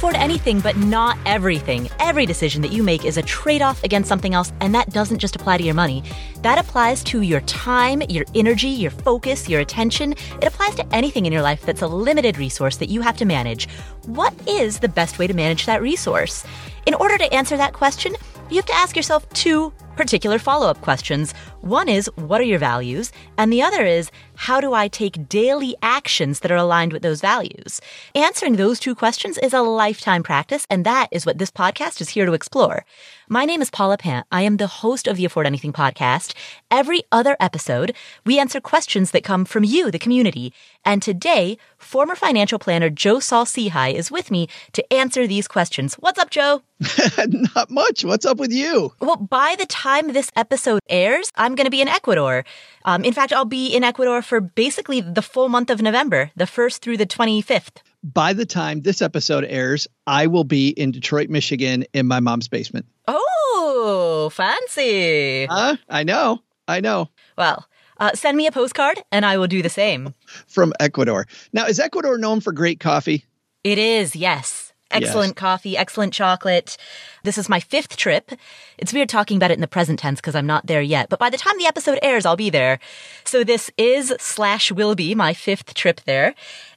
afford anything, but not everything. Every decision that you make is a trade off against something else, and that doesn't just apply to your money. That applies to your time, your energy, your focus, your attention. It applies to anything in your life that's a limited resource that you have to manage. What is the best way to manage that resource? In order to answer that question, you have to ask yourself two particular follow up questions. One is, what are your values? And the other is, how do I take daily actions that are aligned with those values? Answering those two questions is a lifetime practice, and that is what this podcast is here to explore. My name is Paula Pant. I am the host of the Afford Anything podcast. Every other episode, we answer questions that come from you, the community. And today, former financial planner Joe Saul-Sehy is with me to answer these questions. What's up, Joe? Not much. What's up with you? Well, by the time this episode airs, I'm going to be in Ecuador. Um, in fact, I'll be in Ecuador for basically the full month of November, the 1st through the 25th. By the time this episode airs, I will be in Detroit, Michigan in my mom's basement. Oh, fancy. I know. I know. Well, uh, send me a postcard and I will do the same. From Ecuador. Now, is Ecuador known for great coffee? It is, yes. Excellent yes. coffee, excellent chocolate. This is my fifth trip. It's weird talking about it in the present tense because I'm not there yet, but by the time the episode airs, I'll be there. So this is slash will be my fifth trip there.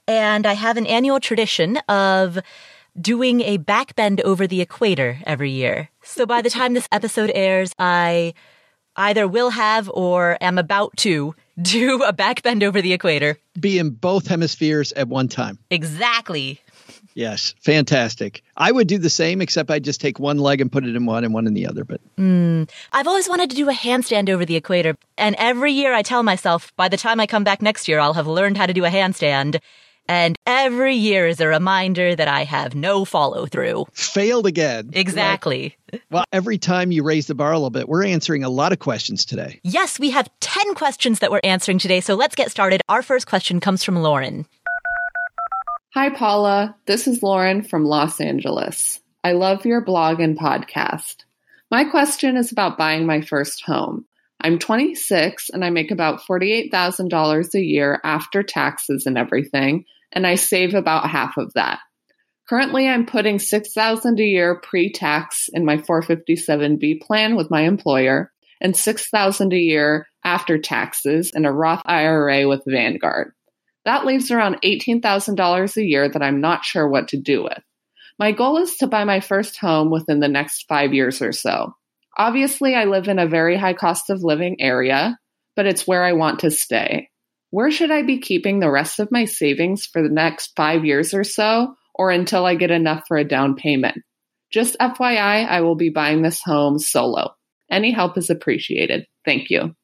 And I have an annual tradition of doing a backbend over the equator every year. So by the time this episode airs, I either will have or am about to do a backbend over the equator. Be in both hemispheres at one time. Exactly. Yes, fantastic. I would do the same, except I'd just take one leg and put it in one and one in the other. But mm. I've always wanted to do a handstand over the equator, and every year I tell myself, by the time I come back next year, I'll have learned how to do a handstand. And every year is a reminder that I have no follow through. Failed again. Exactly. Well, well, every time you raise the bar a little bit, we're answering a lot of questions today. Yes, we have 10 questions that we're answering today. So let's get started. Our first question comes from Lauren. Hi, Paula. This is Lauren from Los Angeles. I love your blog and podcast. My question is about buying my first home. I'm 26 and I make about $48,000 a year after taxes and everything, and I save about half of that. Currently, I'm putting 6000 a year pre-tax in my 457b plan with my employer and 6000 a year after taxes in a Roth IRA with Vanguard. That leaves around $18,000 a year that I'm not sure what to do with. My goal is to buy my first home within the next five years or so. Obviously, I live in a very high cost of living area, but it's where I want to stay. Where should I be keeping the rest of my savings for the next five years or so, or until I get enough for a down payment? Just FYI, I will be buying this home solo. Any help is appreciated. Thank you.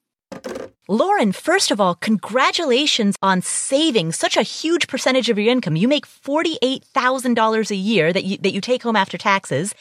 Lauren, first of all, congratulations on saving such a huge percentage of your income. You make $48,000 a year that you, that you take home after taxes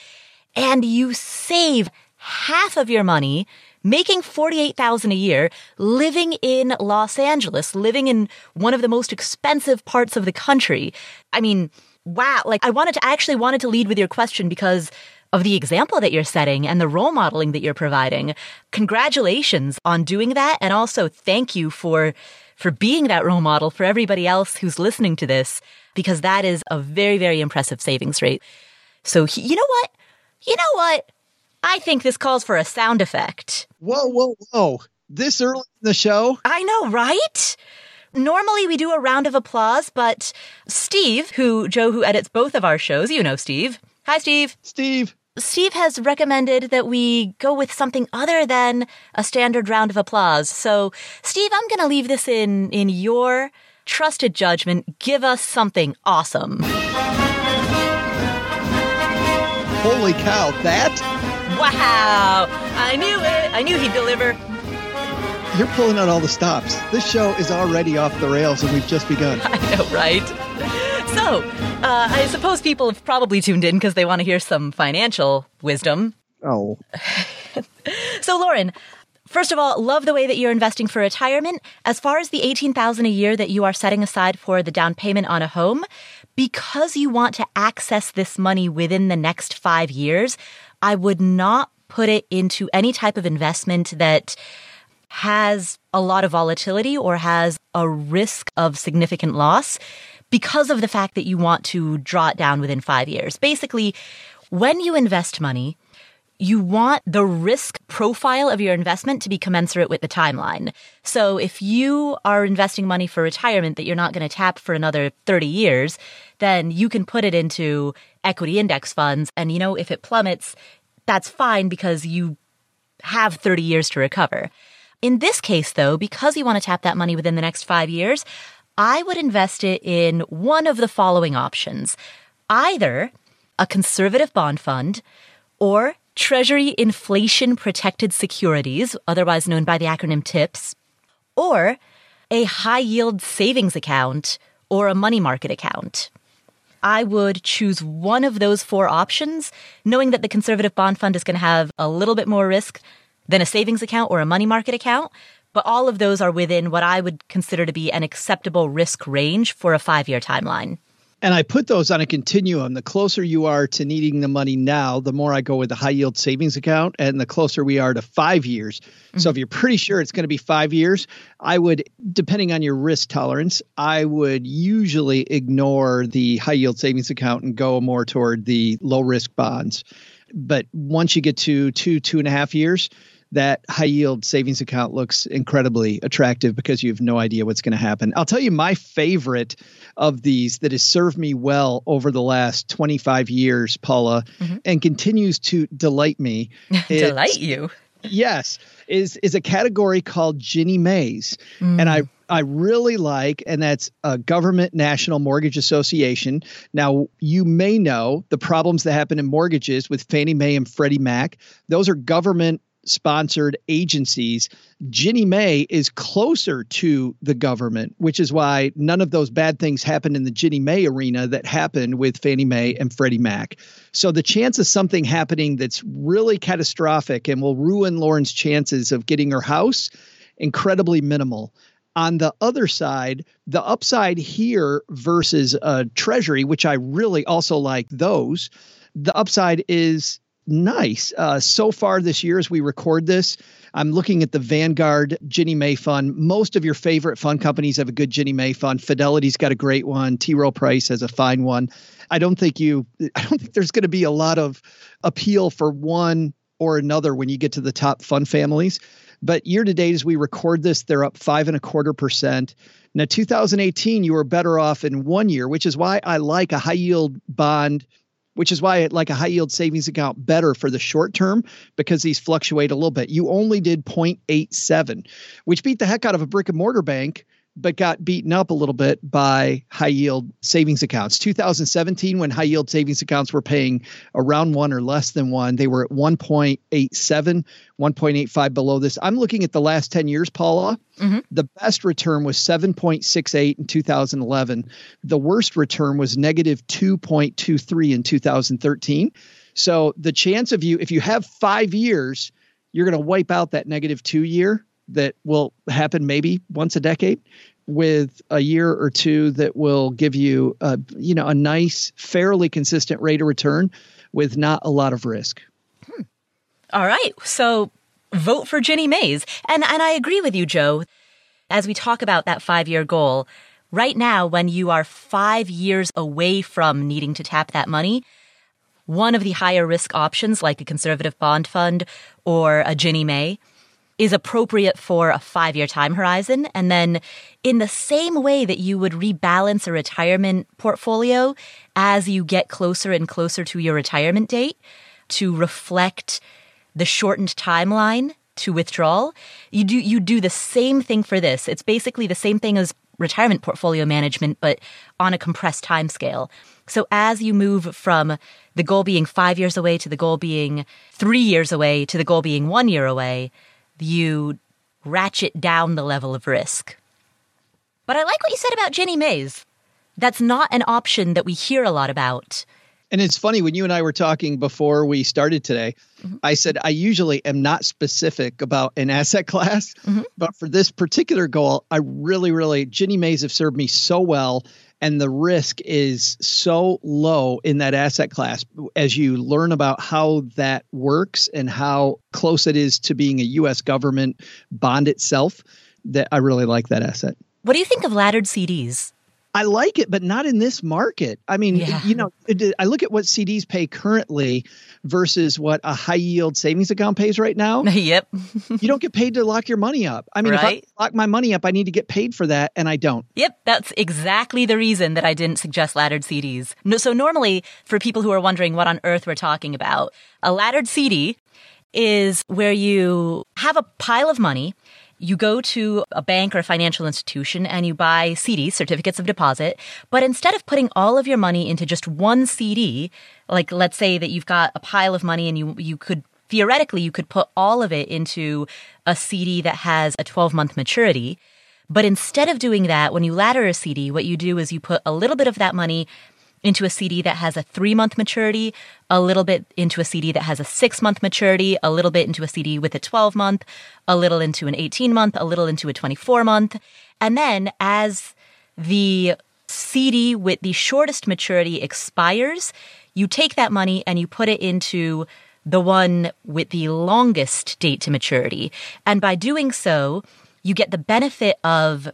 and you save half of your money making 48,000 a year, living in Los Angeles, living in one of the most expensive parts of the country. I mean, wow. Like I wanted to, I actually wanted to lead with your question because of the example that you're setting and the role modeling that you're providing. Congratulations on doing that. And also thank you for, for being that role model for everybody else who's listening to this, because that is a very, very impressive savings rate. So you know what? You know what? I think this calls for a sound effect. Whoa, whoa, whoa. This early in the show? I know, right? Normally we do a round of applause, but Steve, who Joe who edits both of our shows, you know Steve. Hi Steve. Steve. Steve has recommended that we go with something other than a standard round of applause. So, Steve, I'm going to leave this in in your trusted judgment. Give us something awesome. Holy cow, that? Wow. I knew it. I knew he'd deliver. You're pulling out all the stops. This show is already off the rails and we've just begun. I know, right? So, uh, I suppose people have probably tuned in because they want to hear some financial wisdom. Oh. so, Lauren, First of all, love the way that you're investing for retirement. As far as the 18,000 a year that you are setting aside for the down payment on a home, because you want to access this money within the next 5 years, I would not put it into any type of investment that has a lot of volatility or has a risk of significant loss because of the fact that you want to draw it down within five years. Basically, when you invest money, you want the risk profile of your investment to be commensurate with the timeline. So if you are investing money for retirement that you're not going to tap for another 30 years, then you can put it into equity index funds. And, you know, if it plummets, that's fine because you have 30 years to recover. In this case, though, because you want to tap that money within the next five years, I would invest it in one of the following options. Either a conservative bond fund or Treasury Inflation Protected Securities, otherwise known by the acronym TIPS, or a high yield savings account or a money market account. I would choose one of those four options, knowing that the conservative bond fund is going to have a little bit more risk than a savings account or a money market account. But all of those are within what I would consider to be an acceptable risk range for a five year timeline. And I put those on a continuum. The closer you are to needing the money now, the more I go with the high yield savings account, and the closer we are to five years. Mm-hmm. So if you're pretty sure it's going to be five years, I would, depending on your risk tolerance, I would usually ignore the high yield savings account and go more toward the low risk bonds. But once you get to two, two and a half years, that high yield savings account looks incredibly attractive because you have no idea what's going to happen. I'll tell you my favorite of these that has served me well over the last 25 years, Paula, mm-hmm. and continues to delight me. delight you? Yes, is is a category called Ginnie Maes. Mm. And I I really like, and that's a government national mortgage association. Now, you may know the problems that happen in mortgages with Fannie Mae and Freddie Mac. Those are government sponsored agencies, Ginnie Mae is closer to the government, which is why none of those bad things happened in the Ginnie Mae arena that happened with Fannie Mae and Freddie Mac. So the chance of something happening that's really catastrophic and will ruin Lauren's chances of getting her house incredibly minimal. On the other side, the upside here versus a treasury, which I really also like those, the upside is nice. Uh, so far this year, as we record this, I'm looking at the Vanguard Ginnie Mae fund. Most of your favorite fund companies have a good Ginnie Mae fund. Fidelity's got a great one. T. Rowe Price has a fine one. I don't think you. I don't think there's going to be a lot of appeal for one or another when you get to the top fund families. But year to date, as we record this, they're up five and a quarter percent. Now, 2018, you were better off in one year, which is why I like a high yield bond which is why like a high yield savings account better for the short term because these fluctuate a little bit. You only did 0.87, which beat the heck out of a brick and mortar bank but got beaten up a little bit by high yield savings accounts. 2017, when high yield savings accounts were paying around one or less than one, they were at 1.87, 1.85 below this. I'm looking at the last 10 years, Paula. Mm-hmm. The best return was 7.68 in 2011. The worst return was negative 2.23 in 2013. So the chance of you, if you have five years, you're going to wipe out that negative two year that will happen maybe once a decade with a year or two that will give you a, you know a nice fairly consistent rate of return with not a lot of risk. Hmm. all right. So vote for Ginnie Maes. And and i agree with you joe. As we talk about that five year goal right now when you are five years away from needing to tap that money one of the higher risk options like a conservative bond fund or a Ginnie Mae is appropriate for a five year time horizon. And then in the same way that you would rebalance a retirement portfolio as you get closer and closer to your retirement date to reflect the shortened timeline to withdrawal, you do, you do the same thing for this. It's basically the same thing as retirement portfolio management, but on a compressed time scale. So as you move from the goal being five years away to the goal being three years away to the goal being one year away, you ratchet down the level of risk. But I like what you said about Ginnie Maes. That's not an option that we hear a lot about. And it's funny when you and I were talking before we started today, mm-hmm. I said I usually am not specific about an asset class, mm-hmm. but for this particular goal, I really, really, Ginnie Maes have served me so well and the risk is so low in that asset class as you learn about how that works and how close it is to being a US government bond itself that I really like that asset. What do you think of laddered CDs? I like it, but not in this market. I mean, yeah. you know, I look at what CDs pay currently versus what a high yield savings account pays right now. yep. you don't get paid to lock your money up. I mean, right? if I lock my money up, I need to get paid for that, and I don't. Yep. That's exactly the reason that I didn't suggest laddered CDs. No, so, normally, for people who are wondering what on earth we're talking about, a laddered CD is where you have a pile of money you go to a bank or a financial institution and you buy CDs, certificates of deposit, but instead of putting all of your money into just one CD, like let's say that you've got a pile of money and you you could theoretically you could put all of it into a CD that has a 12 month maturity. But instead of doing that, when you ladder a CD, what you do is you put a little bit of that money into a CD that has a three month maturity, a little bit into a CD that has a six month maturity, a little bit into a CD with a 12 month, a little into an 18 month, a little into a 24 month. And then as the CD with the shortest maturity expires, you take that money and you put it into the one with the longest date to maturity. And by doing so, you get the benefit of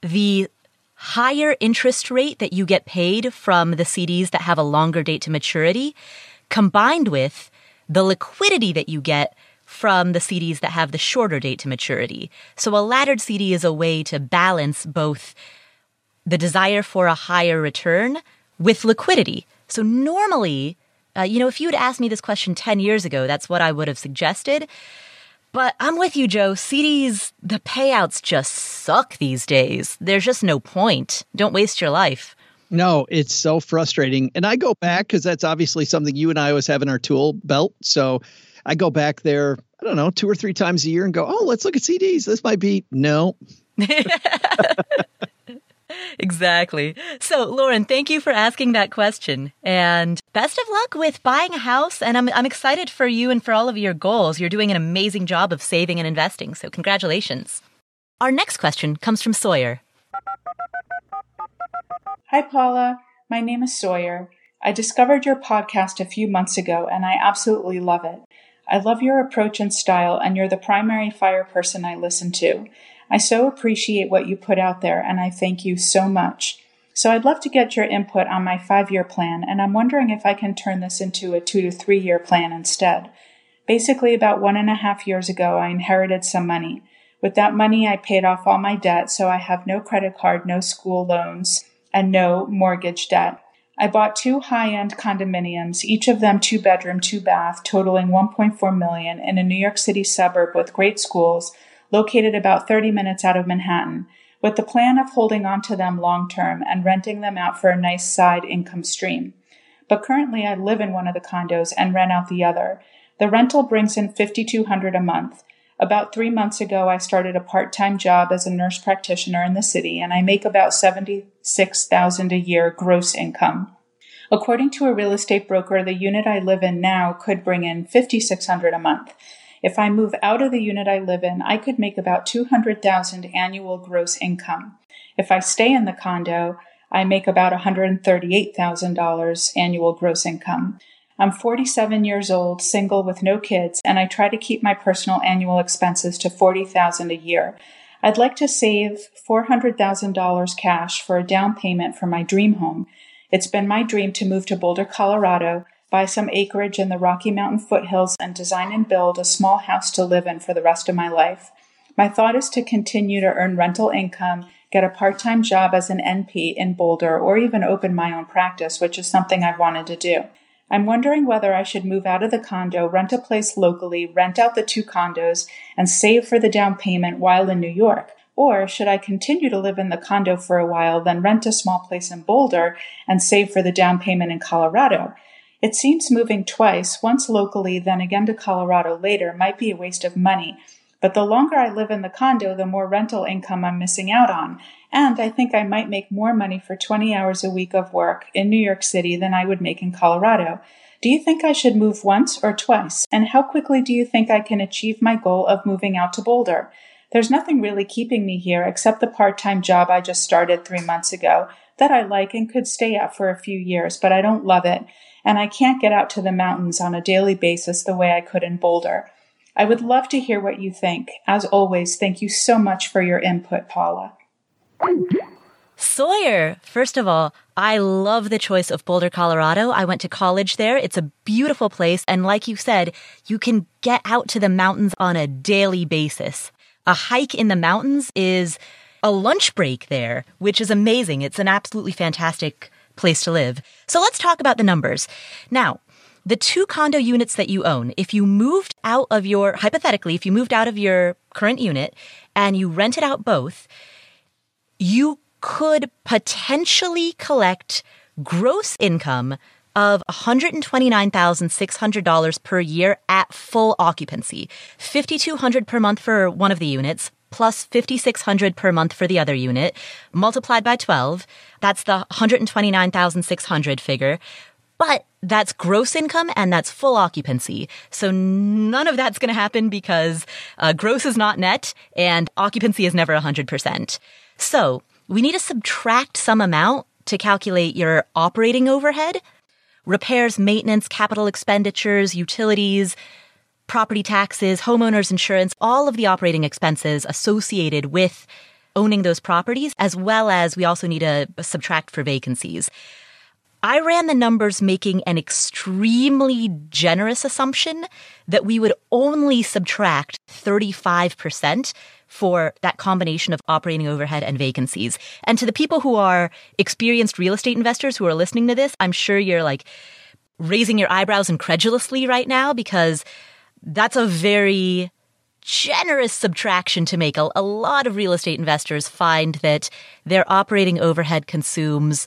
the higher interest rate that you get paid from the CDs that have a longer date to maturity, combined with the liquidity that you get from the CDs that have the shorter date to maturity. So a laddered CD is a way to balance both the desire for a higher return with liquidity. So normally, uh, you know, if you had asked me this question 10 years ago, that's what I would have suggested. But I'm with you, Joe. CDs, the payouts just suck these days. There's just no point. Don't waste your life. No, it's so frustrating. And I go back because that's obviously something you and I always have in our tool belt. So I go back there, I don't know, two or three times a year and go, oh, let's look at CDs. This might be no. exactly. So, Lauren, thank you for asking that question. And best of luck with buying a house. And I'm, I'm excited for you and for all of your goals. You're doing an amazing job of saving and investing. So, congratulations. Our next question comes from Sawyer. Hi, Paula. My name is Sawyer. I discovered your podcast a few months ago and I absolutely love it. I love your approach and style, and you're the primary fire person I listen to. I so appreciate what you put out there, and I thank you so much. So I'd love to get your input on my five year plan, and I'm wondering if I can turn this into a two to three year plan instead. Basically, about one and a half years ago, I inherited some money. With that money, I paid off all my debt, so I have no credit card, no school loans, and no mortgage debt. I bought two high-end condominiums, each of them two bedroom, two bath, totaling 1.4 million in a New York City suburb with great schools, located about 30 minutes out of Manhattan, with the plan of holding on to them long term and renting them out for a nice side income stream. But currently I live in one of the condos and rent out the other. The rental brings in 5200 a month. About 3 months ago I started a part-time job as a nurse practitioner in the city and I make about 76,000 a year gross income. According to a real estate broker, the unit I live in now could bring in 5600 a month. If I move out of the unit I live in, I could make about 200,000 annual gross income. If I stay in the condo, I make about $138,000 annual gross income. I'm 47 years old, single with no kids, and I try to keep my personal annual expenses to 40,000 a year. I'd like to save $400,000 cash for a down payment for my dream home. It's been my dream to move to Boulder, Colorado, buy some acreage in the Rocky Mountain foothills, and design and build a small house to live in for the rest of my life. My thought is to continue to earn rental income, get a part time job as an NP in Boulder, or even open my own practice, which is something I've wanted to do. I'm wondering whether I should move out of the condo, rent a place locally, rent out the two condos, and save for the down payment while in New York. Or should I continue to live in the condo for a while, then rent a small place in Boulder and save for the down payment in Colorado? It seems moving twice, once locally, then again to Colorado later, might be a waste of money. But the longer I live in the condo, the more rental income I'm missing out on. And I think I might make more money for 20 hours a week of work in New York City than I would make in Colorado. Do you think I should move once or twice? And how quickly do you think I can achieve my goal of moving out to Boulder? There's nothing really keeping me here except the part time job I just started three months ago that I like and could stay at for a few years, but I don't love it and I can't get out to the mountains on a daily basis the way I could in Boulder. I would love to hear what you think. As always, thank you so much for your input, Paula. Sawyer, first of all, I love the choice of Boulder, Colorado. I went to college there. It's a beautiful place. And like you said, you can get out to the mountains on a daily basis. A hike in the mountains is a lunch break there, which is amazing. It's an absolutely fantastic place to live. So let's talk about the numbers. Now, the two condo units that you own, if you moved out of your, hypothetically, if you moved out of your current unit and you rented out both, you could potentially collect gross income of $129,600 per year at full occupancy. 5200 per month for one of the units, plus 5600 per month for the other unit, multiplied by 12. That's the 129,600 figure. But that's gross income and that's full occupancy. So none of that's going to happen because uh, gross is not net and occupancy is never 100%. So we need to subtract some amount to calculate your operating overhead, repairs, maintenance, capital expenditures, utilities, property taxes, homeowners insurance, all of the operating expenses associated with owning those properties, as well as we also need to subtract for vacancies. I ran the numbers making an extremely generous assumption that we would only subtract 35% for that combination of operating overhead and vacancies. And to the people who are experienced real estate investors who are listening to this, I'm sure you're like raising your eyebrows incredulously right now because that's a very generous subtraction to make. A, a lot of real estate investors find that their operating overhead consumes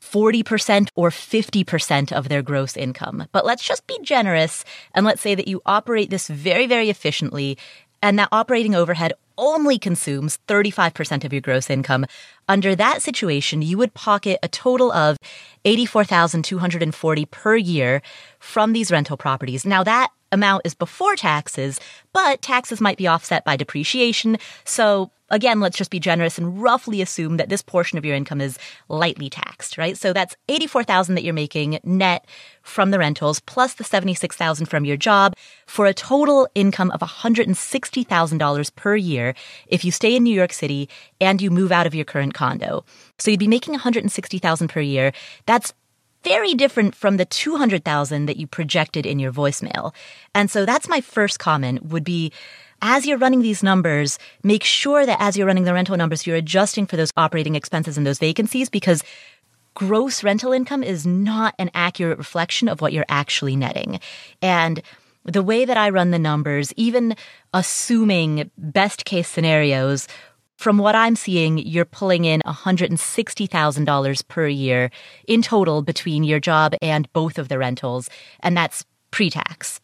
40% or 50% of their gross income. But let's just be generous and let's say that you operate this very, very efficiently and that operating overhead only consumes 35% of your gross income. Under that situation, you would pocket a total of 84,240 per year from these rental properties. Now that amount is before taxes, but taxes might be offset by depreciation. So again, let's just be generous and roughly assume that this portion of your income is lightly taxed, right? So that's 84,000 that you're making net from the rentals plus the 76,000 from your job for a total income of $160,000 per year if you stay in New York City and you move out of your current condo. So you'd be making 160,000 per year. That's very different from the 200,000 that you projected in your voicemail. And so that's my first comment would be as you're running these numbers, make sure that as you're running the rental numbers, you're adjusting for those operating expenses and those vacancies because gross rental income is not an accurate reflection of what you're actually netting. And the way that I run the numbers, even assuming best case scenarios, from what I'm seeing, you're pulling in $160,000 per year in total between your job and both of the rentals, and that's pre tax.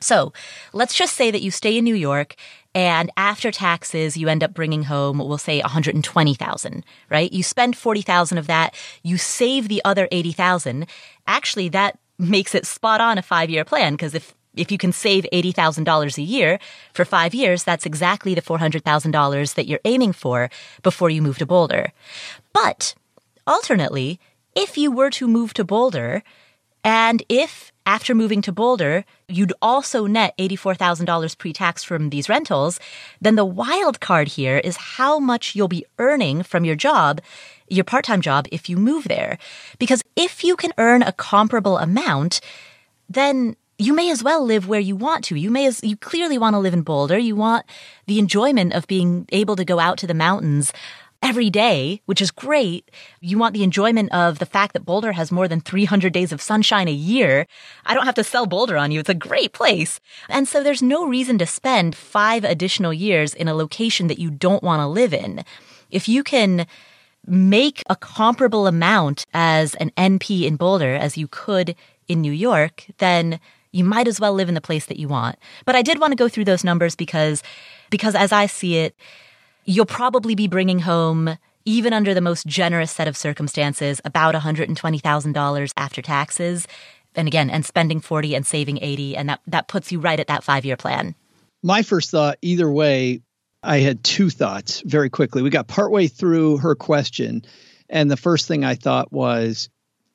So let's just say that you stay in New York and after taxes, you end up bringing home, we'll say 120,000, right? You spend 40,000 of that. You save the other 80,000. Actually, that makes it spot on a five year plan because if if you can save $80,000 a year for five years, that's exactly the $400,000 that you're aiming for before you move to Boulder. But alternately, if you were to move to Boulder, and if after moving to Boulder, you'd also net $84,000 pre-tax from these rentals, then the wild card here is how much you'll be earning from your job, your part-time job, if you move there. Because if you can earn a comparable amount, then you may as well live where you want to. You may as, you clearly want to live in Boulder. You want the enjoyment of being able to go out to the mountains every day, which is great. You want the enjoyment of the fact that Boulder has more than 300 days of sunshine a year. I don't have to sell Boulder on you. It's a great place. And so there's no reason to spend five additional years in a location that you don't want to live in. If you can make a comparable amount as an NP in Boulder as you could in New York, then you might as well live in the place that you want. But I did want to go through those numbers because, because as I see it, you'll probably be bringing home, even under the most generous set of circumstances, about $120,000 after taxes. And again, and spending 40 and saving 80. And that, that puts you right at that five year plan. My first thought, either way, I had two thoughts very quickly. We got partway through her question. And the first thing I thought was,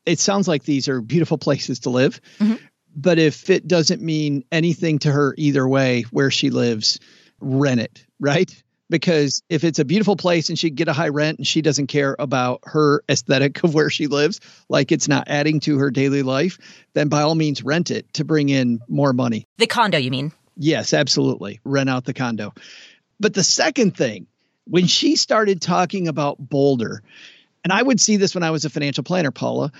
it sounds like these are beautiful places to live. Mm-hmm. But if it doesn't mean anything to her either way where she lives, rent it, right? because if it's a beautiful place and she get a high rent and she doesn't care about her aesthetic of where she lives, like it's not adding to her daily life, then by all means rent it to bring in more money. The condo, you mean? Yes, absolutely. Rent out the condo. But the second thing, when she started talking about Boulder, and I would see this when I was a financial planner, Paula,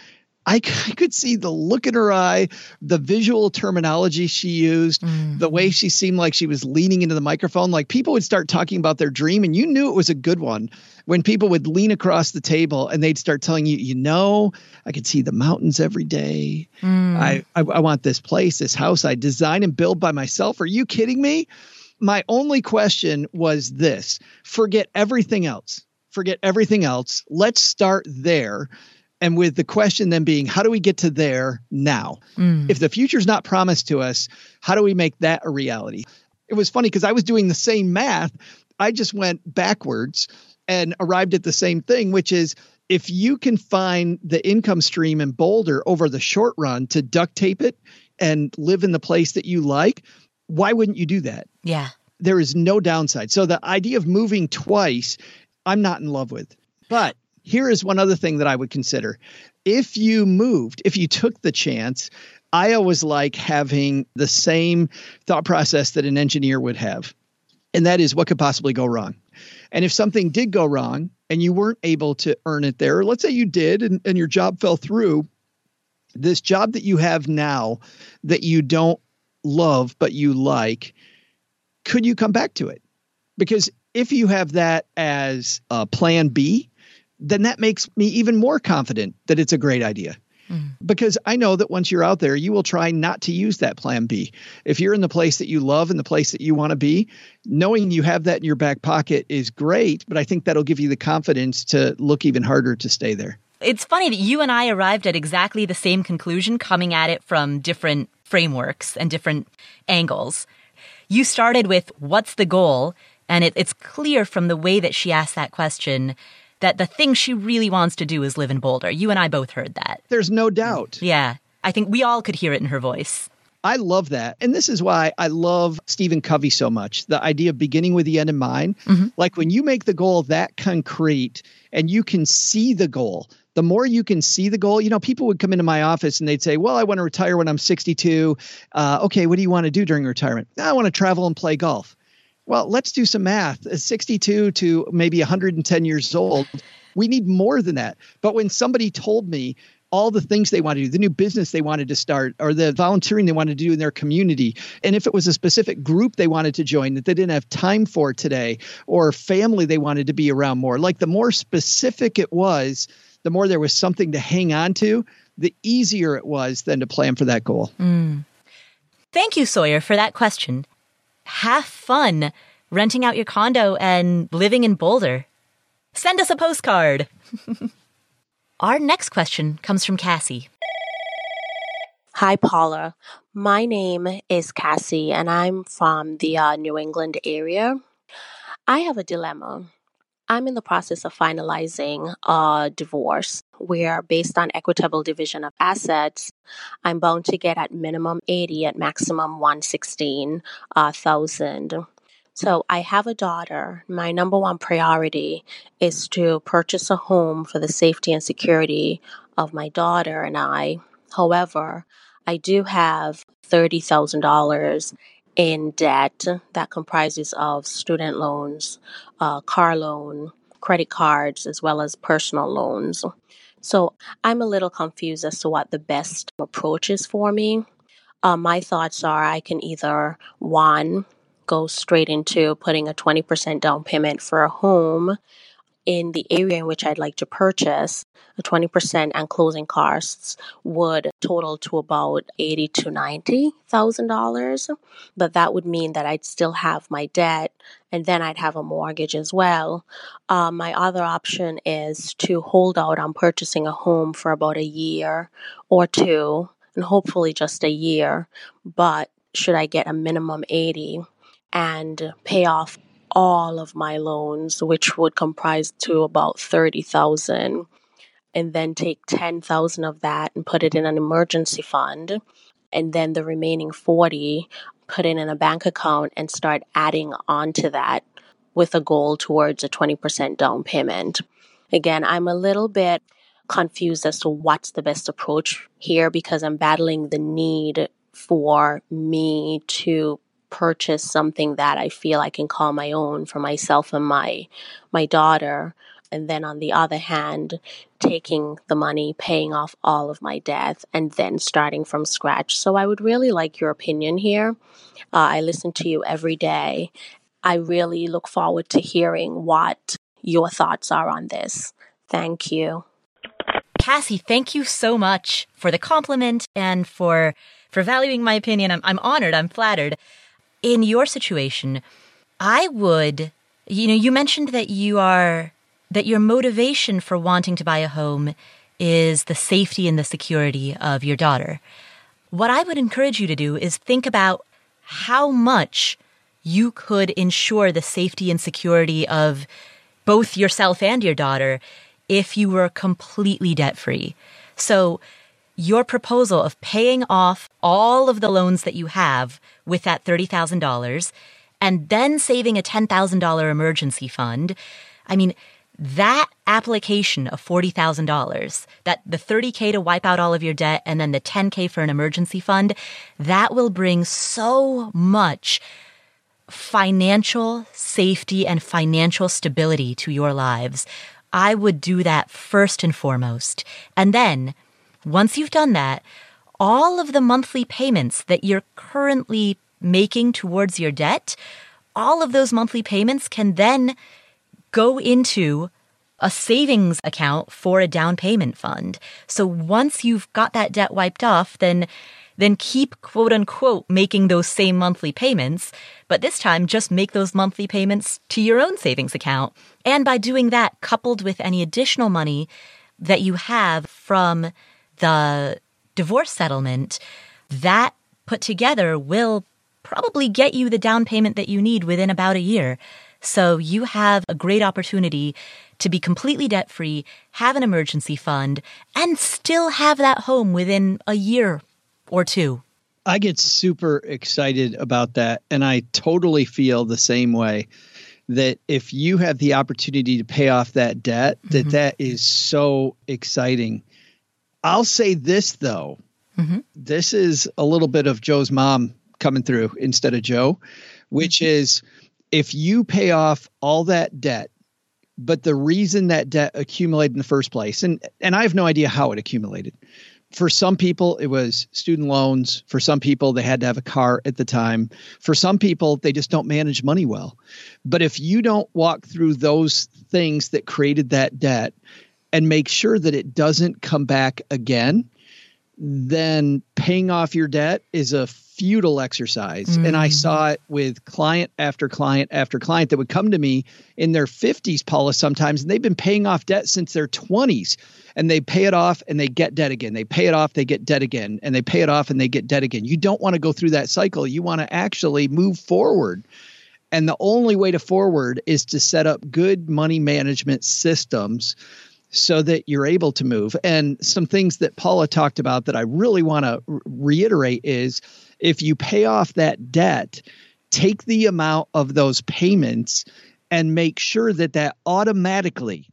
I, I could see the look in her eye, the visual terminology she used, mm. the way she seemed like she was leaning into the microphone. Like people would start talking about their dream, and you knew it was a good one when people would lean across the table and they'd start telling you, you know, I could see the mountains every day. Mm. I, I, I want this place, this house I design and build by myself. Are you kidding me? My only question was this forget everything else. Forget everything else. Let's start there and with the question then being how do we get to there now? Mm. if the future's not promised to us how do we make that a reality? It was funny because i was doing the same math. I just went backwards and arrived at the same thing which is if you can find the income stream in boulder over the short run to duct tape it and live in the place that you like why wouldn't you do that? Yeah. There is no downside. So the idea of moving twice i'm not in love with. But here is one other thing that I would consider. If you moved, if you took the chance, I always like having the same thought process that an engineer would have. And that is what could possibly go wrong. And if something did go wrong and you weren't able to earn it there, let's say you did and, and your job fell through, this job that you have now that you don't love but you like, could you come back to it? Because if you have that as a plan B, then that makes me even more confident that it's a great idea. Mm. Because I know that once you're out there, you will try not to use that plan B. If you're in the place that you love and the place that you want to be, knowing you have that in your back pocket is great, but I think that'll give you the confidence to look even harder to stay there. It's funny that you and I arrived at exactly the same conclusion, coming at it from different frameworks and different angles. You started with what's the goal? And it, it's clear from the way that she asked that question that the thing she really wants to do is live in Boulder. You and I both heard that. There's no doubt. Yeah. I think we all could hear it in her voice. I love that. And this is why I love Stephen Covey so much. The idea of beginning with the end in mind. Mm-hmm. Like when you make the goal that concrete and you can see the goal, the more you can see the goal, you know, people would come into my office and they'd say, Well, I want to retire when I'm 62. Uh, okay, what do you want to do during retirement? I want to travel and play golf. Well, let's do some math. 62 to maybe 110 years old, we need more than that. But when somebody told me all the things they wanted to do, the new business they wanted to start, or the volunteering they wanted to do in their community, and if it was a specific group they wanted to join that they didn't have time for today, or family they wanted to be around more, like the more specific it was, the more there was something to hang on to, the easier it was then to plan for that goal. Mm. Thank you, Sawyer, for that question have fun renting out your condo and living in Boulder. Send us a postcard. Our next question comes from Cassie. Hi, Paula. My name is Cassie, and I'm from the uh, New England area. I have a dilemma. I'm in the process of finalizing a divorce where, based on equitable division of assets, I'm bound to get at minimum 80 at maximum 116,000. Uh, so I have a daughter. My number one priority is to purchase a home for the safety and security of my daughter and I. However, I do have $30,000 in debt that comprises of student loans, uh, car loan, credit cards, as well as personal loans. So I'm a little confused as to what the best approach is for me. Uh, my thoughts are I can either one, go straight into putting a 20% down payment for a home in the area in which I'd like to purchase, the 20% and closing costs would total to about eighty to ninety thousand dollars. But that would mean that I'd still have my debt and then I'd have a mortgage as well. Uh, my other option is to hold out on purchasing a home for about a year or two, and hopefully just a year. But should I get a minimum 80 and pay off all of my loans, which would comprise to about 30,000 and then take 10,000 of that and put it in an emergency fund and then the remaining 40 put it in a bank account and start adding on to that with a goal towards a 20% down payment. Again, I'm a little bit confused as to what's the best approach here because I'm battling the need for me to purchase something that I feel I can call my own for myself and my my daughter and then on the other hand taking the money paying off all of my debt and then starting from scratch. So i would really like your opinion here. Uh, i listen to you every day. I really look forward to hearing what your thoughts are on this. Thank you. Cassie thank you so much for the compliment and for for valuing my opinion. I'm, I'm honored. I'm flattered in your situation i would you know you mentioned that you are that your motivation for wanting to buy a home is the safety and the security of your daughter. What I would encourage you to do is think about how much you could ensure the safety and security of both yourself and your daughter if you were completely debt free. So, your proposal of paying off all of the loans that you have with that $30,000 and then saving a $10,000 emergency fund. I mean, that application of $40,000, that the 30K to wipe out all of your debt and then the 10K for an emergency fund, that will bring so much financial safety and financial stability to your lives. I would do that first and foremost. And then once you've done that, all of the monthly payments that you're currently making towards your debt, all of those monthly payments can then go into a savings account for a down payment fund. So once you've got that debt wiped off, then then keep quote unquote making those same monthly payments, but this time just make those monthly payments to your own savings account. And by doing that, coupled with any additional money that you have from the divorce settlement, that put together will probably get you the down payment that you need within about a year. So you have a great opportunity to be completely debt free, have an emergency fund, and still have that home within a year or two. I get super excited about that. And I totally feel the same way that if you have the opportunity to pay off that debt, that mm-hmm. that is so exciting. I'll say this though. Mm-hmm. This is a little bit of Joe's mom coming through instead of Joe, which mm-hmm. is if you pay off all that debt, but the reason that debt accumulated in the first place, and and I have no idea how it accumulated. For some people, it was student loans. For some people, they had to have a car at the time. For some people, they just don't manage money well. But if you don't walk through those things that created that debt and make sure that it doesn't come back again, then paying off your debt is a futile exercise. Mm. And I mm. saw it with client after client after client that would come to me in their 50s, Paula, sometimes, and they've been paying off debt since their 20s. And they pay it off and they get debt again. They pay it off, they get debt again, and they pay it off and they get debt again. You don't want to go through that cycle. You want to actually move forward. And the only way to forward is to set up good money management systems so that you're able to move. And some things that Paula talked about that I really want to reiterate is if you pay off that debt, take the amount of those payments and make sure that that automatically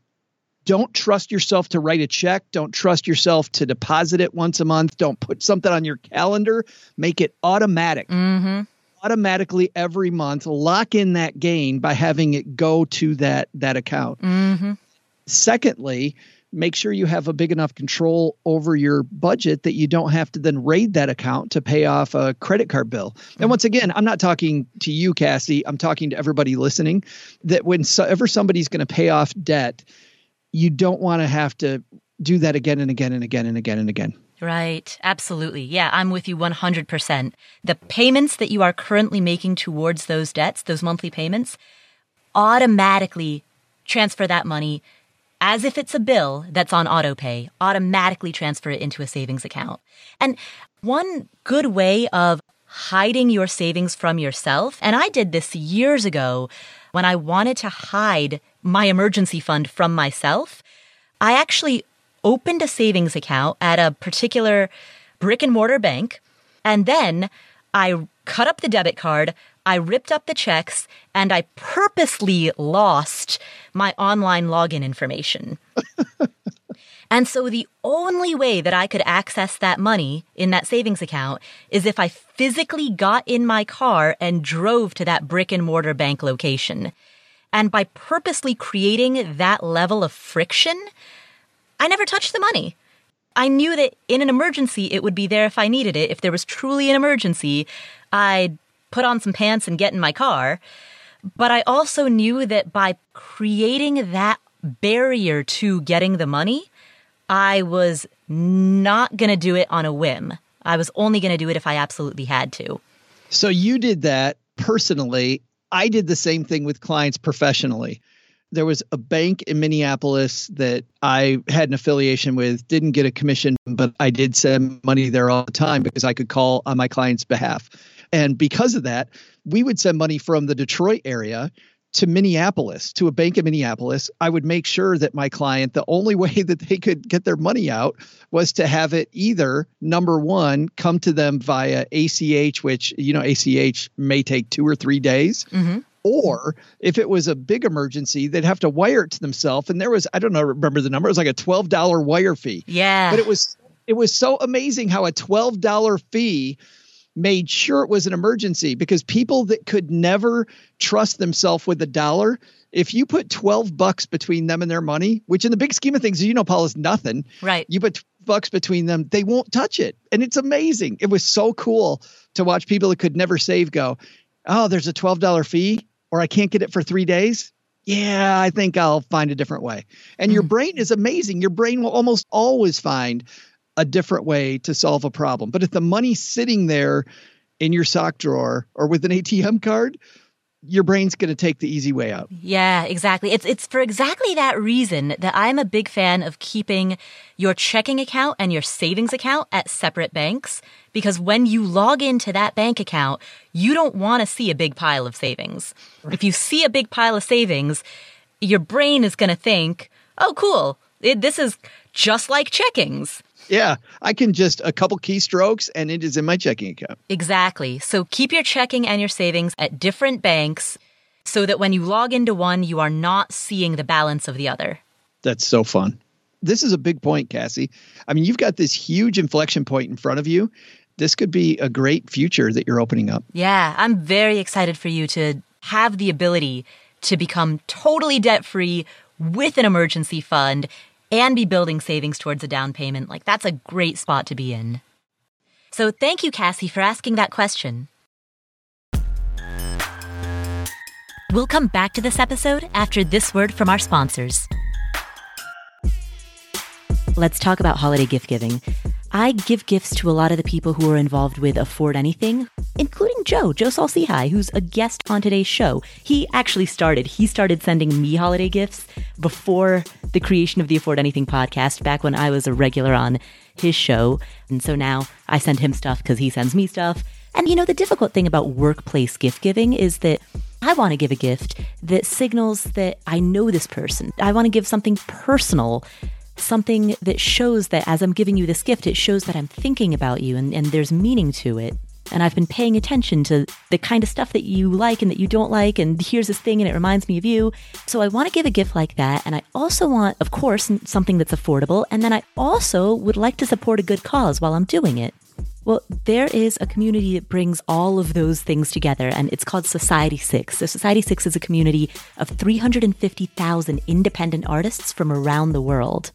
don't trust yourself to write a check. Don't trust yourself to deposit it once a month. Don't put something on your calendar. Make it automatic. Mm-hmm. Automatically every month. Lock in that gain by having it go to that that account. Mm-hmm. Secondly, make sure you have a big enough control over your budget that you don't have to then raid that account to pay off a credit card bill. And once again, I'm not talking to you, Cassie. I'm talking to everybody listening that whenever somebody's going to pay off debt, you don't want to have to do that again and again and again and again and again. Right. Absolutely. Yeah, I'm with you 100%. The payments that you are currently making towards those debts, those monthly payments, automatically transfer that money as if it's a bill that's on autopay, automatically transfer it into a savings account. And one good way of hiding your savings from yourself, and I did this years ago when I wanted to hide my emergency fund from myself, I actually opened a savings account at a particular brick and mortar bank, and then I cut up the debit card, I ripped up the checks and I purposely lost my online login information. and so the only way that I could access that money in that savings account is if I physically got in my car and drove to that brick and mortar bank location. And by purposely creating that level of friction, I never touched the money. I knew that in an emergency, it would be there if I needed it. If there was truly an emergency, I'd put on some pants and get in my car. But I also knew that by creating that barrier to getting the money, I was not going to do it on a whim. I was only going to do it if I absolutely had to. So you did that personally. I did the same thing with clients professionally. There was a bank in Minneapolis that I had an affiliation with, didn't get a commission, but I did send money there all the time because I could call on my client's behalf. And because of that, we would send money from the Detroit area to Minneapolis, to a bank in Minneapolis, I would make sure that my client, the only way that they could get their money out was to have it either number one, come to them via ACH, which, you know, ACH may take two or three days. Mm-hmm. Or if it was a big emergency, they'd have to wire it to themselves. And there was, I don't know, remember the number, it was like a $12 wire fee. Yeah. But it was, it was so amazing how a $12 fee made sure it was an emergency because people that could never trust themselves with a dollar, if you put 12 bucks between them and their money, which in the big scheme of things, you know, Paul is nothing. Right. You put bucks between them, they won't touch it. And it's amazing. It was so cool to watch people that could never save go, oh, there's a $12 fee or I can't get it for three days. Yeah, I think I'll find a different way. And mm. your brain is amazing. Your brain will almost always find a different way to solve a problem. But if the money's sitting there in your sock drawer or with an ATM card, your brain's going to take the easy way out. Yeah, exactly. It's it's for exactly that reason that I'm a big fan of keeping your checking account and your savings account at separate banks because when you log into that bank account, you don't want to see a big pile of savings. If you see a big pile of savings, your brain is going to think, "Oh, cool. It, this is just like checkings." Yeah, I can just a couple keystrokes and it is in my checking account. Exactly. So keep your checking and your savings at different banks so that when you log into one, you are not seeing the balance of the other. That's so fun. This is a big point, Cassie. I mean, you've got this huge inflection point in front of you. This could be a great future that you're opening up. Yeah, I'm very excited for you to have the ability to become totally debt free with an emergency fund and be building savings towards a down payment, like that's a great spot to be in. So thank you, Cassie, for asking that question. We'll come back to this episode after this word from our sponsors. Let's talk about holiday gift giving. I give gifts to a lot of the people who are involved with Afford Anything, including Joe, Joe Saul-Sehy, who's a guest on today's show. He actually started, he started sending me holiday gifts before the creation of the Afford Anything podcast, back when I was a regular on his show. And so now I send him stuff because he sends me stuff. And you know, the difficult thing about workplace gift giving is that I want to give a gift that signals that I know this person. I want to give something personal something that shows that as I'm giving you this gift, it shows that I'm thinking about you and, and there's meaning to it. And I've been paying attention to the kind of stuff that you like and that you don't like. And here's this thing and it reminds me of you. So I want to give a gift like that. And I also want, of course, something that's affordable. And then I also would like to support a good cause while I'm doing it. Well, there is a community that brings all of those things together, and it's called Society Six. So, Society Six is a community of 350,000 independent artists from around the world.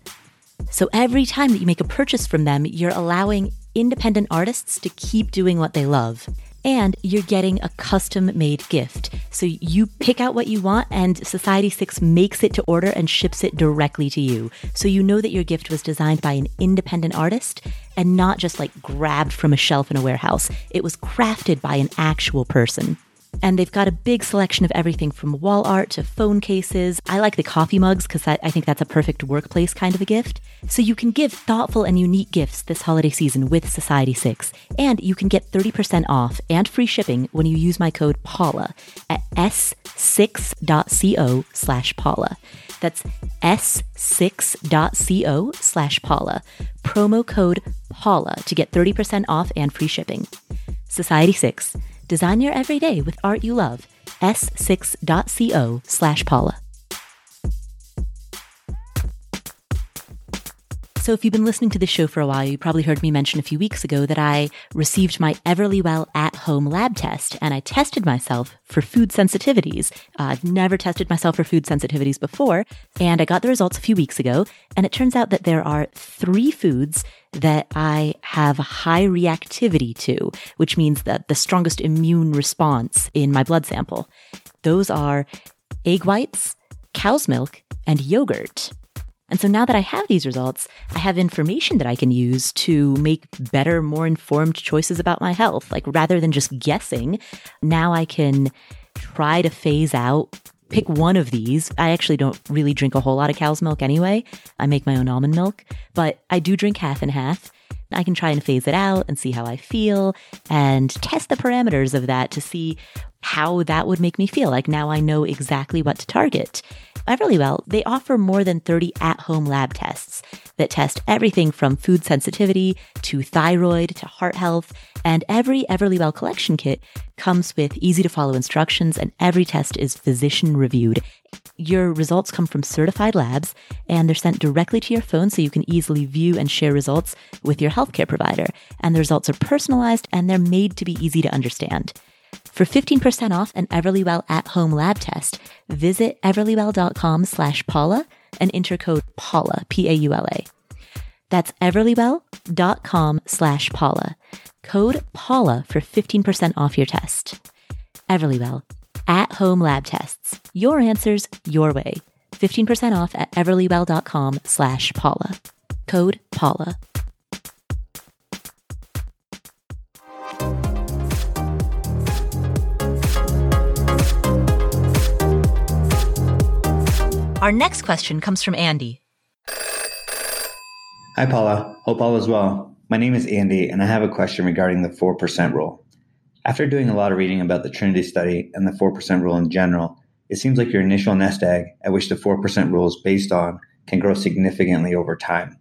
So, every time that you make a purchase from them, you're allowing independent artists to keep doing what they love and you're getting a custom made gift. So you pick out what you want, and Society 6 makes it to order and ships it directly to you. So you know that your gift was designed by an independent artist and not just like grabbed from a shelf in a warehouse. It was crafted by an actual person. And they've got a big selection of everything from wall art to phone cases. I like the coffee mugs because I think that's a perfect workplace kind of a gift. So you can give thoughtful and unique gifts this holiday season with Society 6. And you can get 30% off and free shipping when you use my code PAULA at s6.co slash Paula. That's s6.co slash Paula. Promo code Paula to get 30% off and free shipping. Society 6 Design your everyday with art you love. s6.co slash Paula. So, if you've been listening to the show for a while, you probably heard me mention a few weeks ago that I received my Everlywell at home lab test and I tested myself for food sensitivities. Uh, I've never tested myself for food sensitivities before, and I got the results a few weeks ago. And it turns out that there are three foods that I have high reactivity to, which means that the strongest immune response in my blood sample. Those are egg whites, cow's milk, and yogurt. And so now that I have these results, I have information that I can use to make better, more informed choices about my health. Like rather than just guessing, now I can try to phase out, pick one of these. I actually don't really drink a whole lot of cow's milk anyway. I make my own almond milk, but I do drink half and half. I can try and phase it out and see how I feel and test the parameters of that to see how that would make me feel. Like now I know exactly what to target. Everlywell, they offer more than 30 at home lab tests that test everything from food sensitivity to thyroid to heart health. And every Everlywell collection kit comes with easy to follow instructions, and every test is physician reviewed. Your results come from certified labs and they're sent directly to your phone so you can easily view and share results with your healthcare provider. And the results are personalized and they're made to be easy to understand. For 15% off an Everlywell at-home lab test, visit everlywell.com slash Paula and enter code Paula, P-A-U-L-A. That's everlywell.com slash Paula. Code Paula for 15% off your test. Everlywell, at-home lab tests. Your answers, your way. 15% off at everlywell.com slash Paula. Code Paula. Our next question comes from Andy. Hi, Paula. Hope all is well. My name is Andy, and I have a question regarding the 4% rule. After doing a lot of reading about the Trinity study and the 4% rule in general, it seems like your initial nest egg, at which the 4% rule is based on, can grow significantly over time,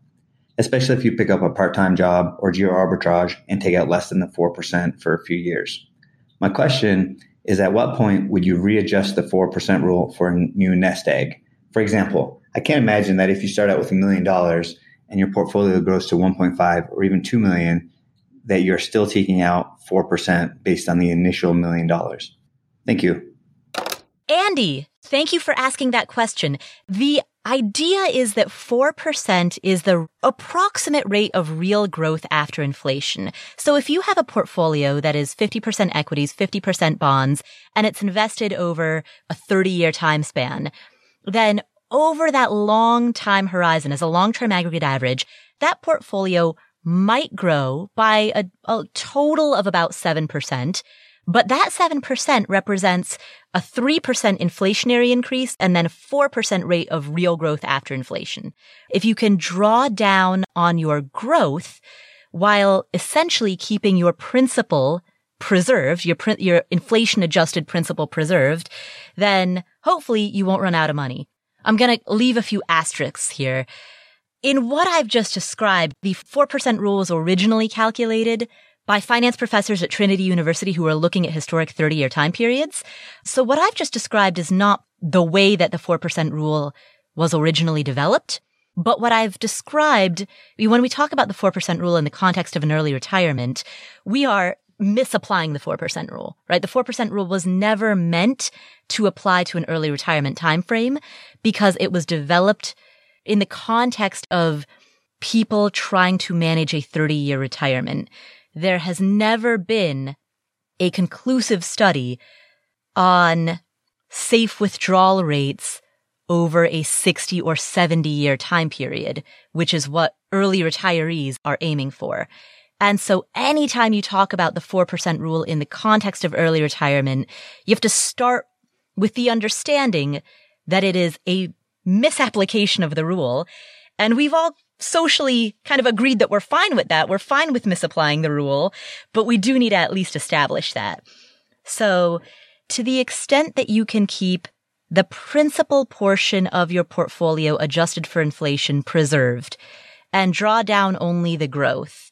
especially if you pick up a part time job or geo arbitrage and take out less than the 4% for a few years. My question is at what point would you readjust the 4% rule for a new nest egg? For example, I can't imagine that if you start out with a million dollars and your portfolio grows to 1.5 or even 2 million, that you're still taking out 4% based on the initial million dollars. Thank you. Andy, thank you for asking that question. The idea is that 4% is the approximate rate of real growth after inflation. So if you have a portfolio that is 50% equities, 50% bonds, and it's invested over a 30 year time span, then over that long time horizon as a long-term aggregate average, that portfolio might grow by a, a total of about 7%. But that 7% represents a 3% inflationary increase and then a 4% rate of real growth after inflation. If you can draw down on your growth while essentially keeping your principal preserved, your, your inflation adjusted principal preserved, then hopefully you won't run out of money. I'm going to leave a few asterisks here. In what I've just described, the 4% rule was originally calculated by finance professors at Trinity University who are looking at historic 30 year time periods. So what I've just described is not the way that the 4% rule was originally developed. But what I've described, when we talk about the 4% rule in the context of an early retirement, we are misapplying the 4% rule, right? The 4% rule was never meant to apply to an early retirement time frame because it was developed in the context of people trying to manage a 30 year retirement. There has never been a conclusive study on safe withdrawal rates over a 60 or 70 year time period, which is what early retirees are aiming for. And so anytime you talk about the 4% rule in the context of early retirement, you have to start with the understanding that it is a misapplication of the rule. And we've all socially kind of agreed that we're fine with that. We're fine with misapplying the rule, but we do need to at least establish that. So to the extent that you can keep the principal portion of your portfolio adjusted for inflation preserved and draw down only the growth,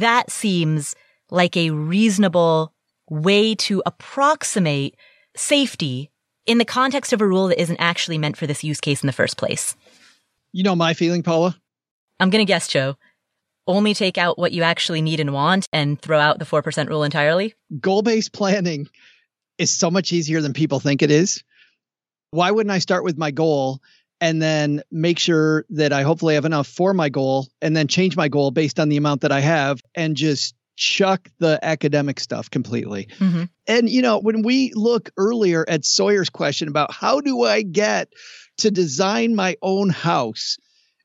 that seems like a reasonable way to approximate safety in the context of a rule that isn't actually meant for this use case in the first place. You know my feeling, Paula? I'm going to guess, Joe. Only take out what you actually need and want and throw out the 4% rule entirely? Goal based planning is so much easier than people think it is. Why wouldn't I start with my goal and then make sure that I hopefully have enough for my goal and then change my goal based on the amount that I have and just chuck the academic stuff completely. Mm-hmm. And, you know, when we look earlier at Sawyer's question about how do I get to design my own house,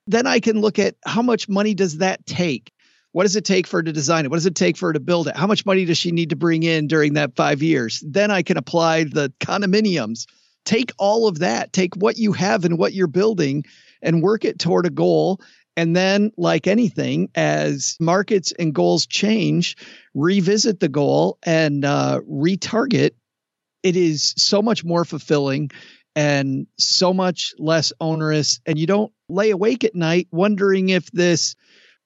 then I can look at how much money does that take? What does it take for her to design it? What does it take for her to build it? How much money does she need to bring in during that five years? Then I can apply the condominiums. Take all of that, take what you have and what you're building and work it toward a goal and then, like anything, as markets and goals change, revisit the goal and uh, retarget. It is so much more fulfilling and so much less onerous. And you don't lay awake at night wondering if this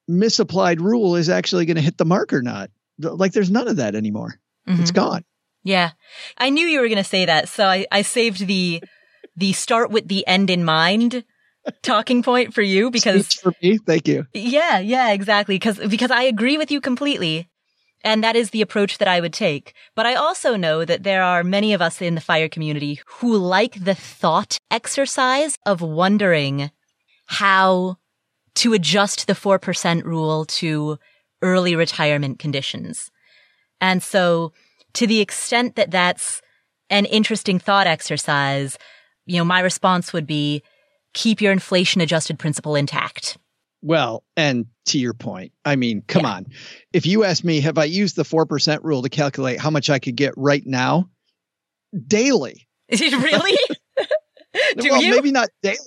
misapplied rule is actually going to hit the mark or not. Like there's none of that anymore. Mm-hmm. It's gone. Yeah. I knew you were going to say that. So I, I saved the, the start with the end in mind talking point for you because Speech for me. Thank you. Yeah, yeah, exactly. Because because I agree with you completely. And that is the approach that I would take. But I also know that there are many of us in the fire community who like the thought exercise of wondering how to adjust the 4% rule to early retirement conditions. And so to the extent that that's an interesting thought exercise, you know, my response would be keep your inflation adjusted principle intact. Well, and to your point, I mean, come yeah. on. If you ask me, have I used the 4% rule to calculate how much I could get right now? Daily. really? well, you? maybe not daily,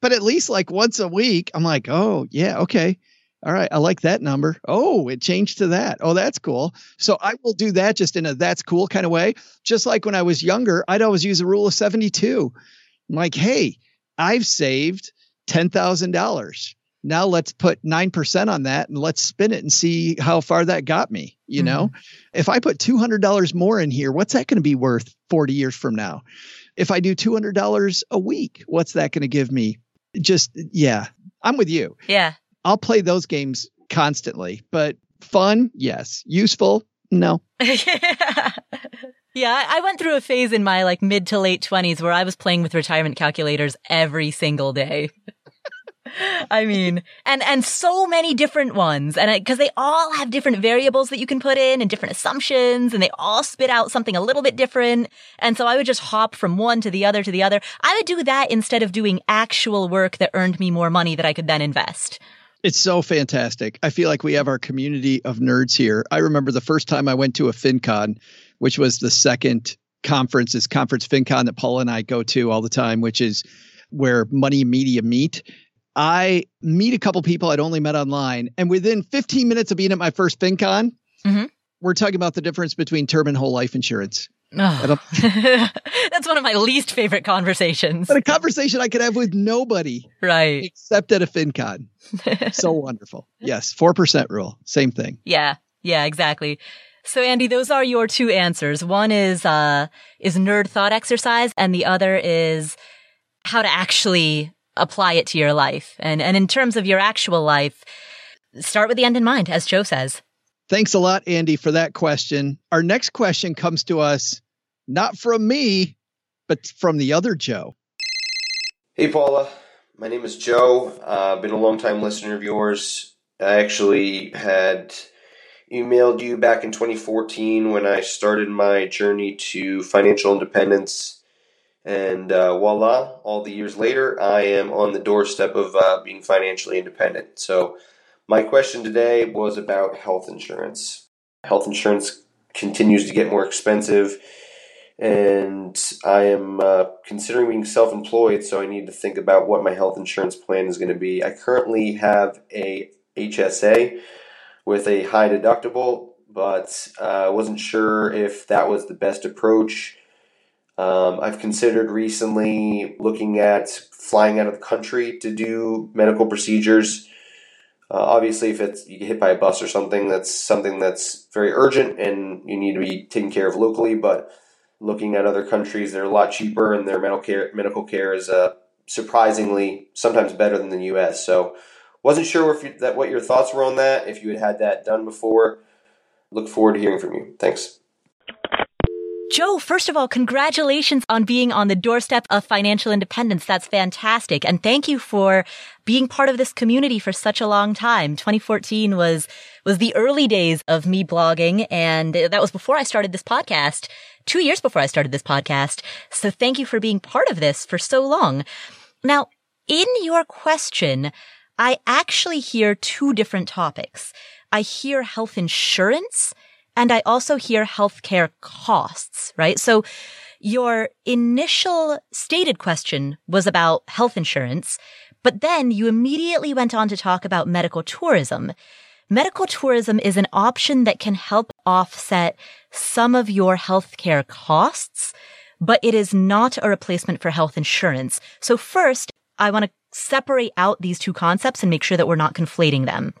but at least like once a week. I'm like, oh, yeah, okay. All right, I like that number. Oh, it changed to that. Oh, that's cool. So I will do that just in a that's cool kind of way. Just like when I was younger, I'd always use a rule of 72. I'm like, hey, I've saved $10,000. Now let's put 9% on that and let's spin it and see how far that got me. You mm-hmm. know, if I put $200 more in here, what's that going to be worth 40 years from now? If I do $200 a week, what's that going to give me? Just, yeah, I'm with you. Yeah. I'll play those games constantly, but fun, yes. Useful, no. Yeah, I went through a phase in my like mid to late 20s where I was playing with retirement calculators every single day. I mean, and and so many different ones, and because they all have different variables that you can put in and different assumptions, and they all spit out something a little bit different. And so I would just hop from one to the other to the other. I would do that instead of doing actual work that earned me more money that I could then invest. It's so fantastic. I feel like we have our community of nerds here. I remember the first time I went to a FinCon which was the second conference, this conference FinCon that Paul and I go to all the time, which is where money media meet. I meet a couple people I'd only met online, and within 15 minutes of being at my first FinCon, mm-hmm. we're talking about the difference between term and whole life insurance. Oh. That's one of my least favorite conversations. But a conversation I could have with nobody. Right. Except at a FinCon. so wonderful. Yes. 4% rule. Same thing. Yeah. Yeah, exactly. So Andy, those are your two answers. One is, uh, is nerd thought exercise and the other is how to actually apply it to your life. And, and in terms of your actual life, start with the end in mind, as Joe says. Thanks a lot, Andy, for that question. Our next question comes to us not from me, but from the other Joe. Hey, Paula. My name is Joe. I've uh, been a long time listener of yours. I actually had emailed you back in 2014 when I started my journey to financial independence. And uh, voila, all the years later, I am on the doorstep of uh, being financially independent. So, my question today was about health insurance. Health insurance continues to get more expensive, and I am uh, considering being self employed, so I need to think about what my health insurance plan is going to be. I currently have a HSA with a high deductible, but uh, I uh, wasn't sure if that was the best approach. Um, I've considered recently looking at flying out of the country to do medical procedures. Uh, obviously, if it's you get hit by a bus or something, that's something that's very urgent and you need to be taken care of locally. But looking at other countries, they're a lot cheaper and their medical care medical care is uh, surprisingly sometimes better than the U.S. So, wasn't sure if you, that what your thoughts were on that. If you had had that done before, look forward to hearing from you. Thanks. Joe, first of all, congratulations on being on the doorstep of financial independence. That's fantastic. And thank you for being part of this community for such a long time. 2014 was, was the early days of me blogging. And that was before I started this podcast, two years before I started this podcast. So thank you for being part of this for so long. Now, in your question, I actually hear two different topics. I hear health insurance and I also hear healthcare costs, right? So your initial stated question was about health insurance, but then you immediately went on to talk about medical tourism. Medical tourism is an option that can help offset some of your healthcare costs, but it is not a replacement for health insurance. So first, I want to separate out these two concepts and make sure that we're not conflating them.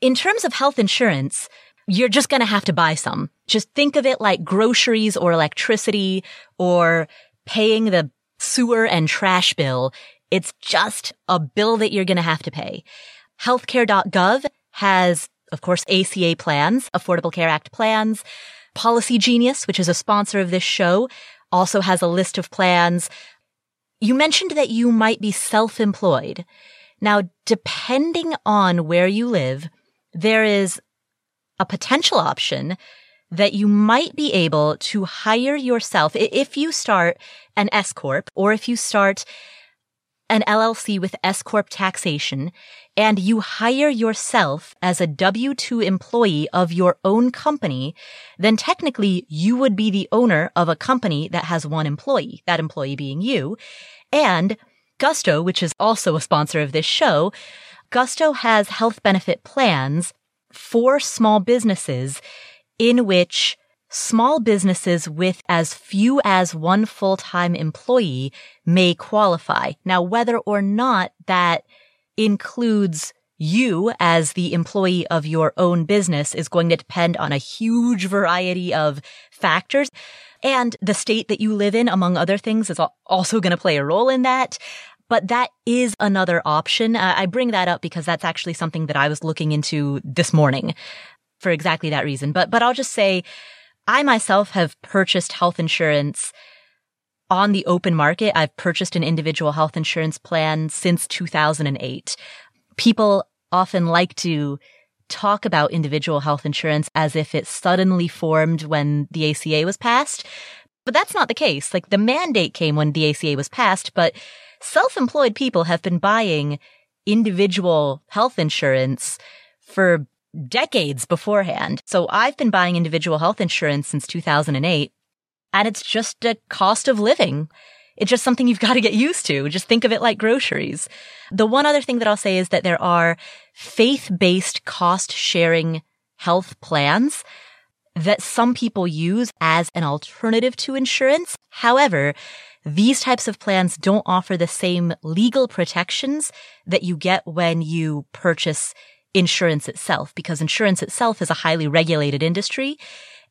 In terms of health insurance, you're just going to have to buy some. Just think of it like groceries or electricity or paying the sewer and trash bill. It's just a bill that you're going to have to pay. Healthcare.gov has, of course, ACA plans, Affordable Care Act plans. Policygenius, which is a sponsor of this show, also has a list of plans. You mentioned that you might be self-employed. Now, depending on where you live, there is a potential option that you might be able to hire yourself if you start an S corp or if you start an LLC with S corp taxation and you hire yourself as a W2 employee of your own company, then technically you would be the owner of a company that has one employee, that employee being you. And Gusto, which is also a sponsor of this show, Gusto has health benefit plans for small businesses in which small businesses with as few as one full-time employee may qualify. Now, whether or not that includes you as the employee of your own business is going to depend on a huge variety of factors. And the state that you live in, among other things, is also going to play a role in that. But that is another option. Uh, I bring that up because that's actually something that I was looking into this morning for exactly that reason. But, but I'll just say I myself have purchased health insurance on the open market. I've purchased an individual health insurance plan since 2008. People often like to talk about individual health insurance as if it suddenly formed when the ACA was passed. But that's not the case. Like the mandate came when the ACA was passed, but self-employed people have been buying individual health insurance for decades beforehand. So I've been buying individual health insurance since 2008 and it's just a cost of living. It's just something you've got to get used to. Just think of it like groceries. The one other thing that I'll say is that there are faith-based cost sharing health plans that some people use as an alternative to insurance. However, these types of plans don't offer the same legal protections that you get when you purchase insurance itself, because insurance itself is a highly regulated industry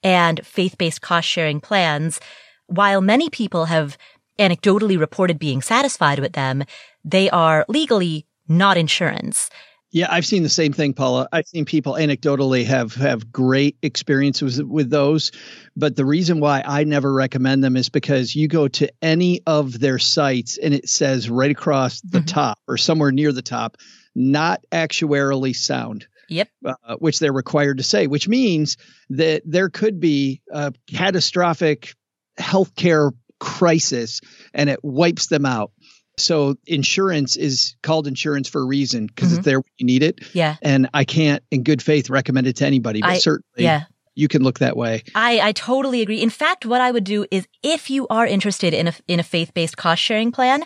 and faith-based cost sharing plans, while many people have anecdotally reported being satisfied with them, they are legally not insurance. Yeah, I've seen the same thing, Paula. I've seen people anecdotally have have great experiences with those, but the reason why I never recommend them is because you go to any of their sites and it says right across the mm-hmm. top or somewhere near the top, not actuarially sound. Yep. Uh, which they're required to say, which means that there could be a catastrophic healthcare crisis and it wipes them out. So insurance is called insurance for a reason because mm-hmm. it's there when you need it. Yeah. And I can't, in good faith, recommend it to anybody, but I, certainly yeah. you can look that way. I, I totally agree. In fact, what I would do is if you are interested in a, in a faith-based cost sharing plan,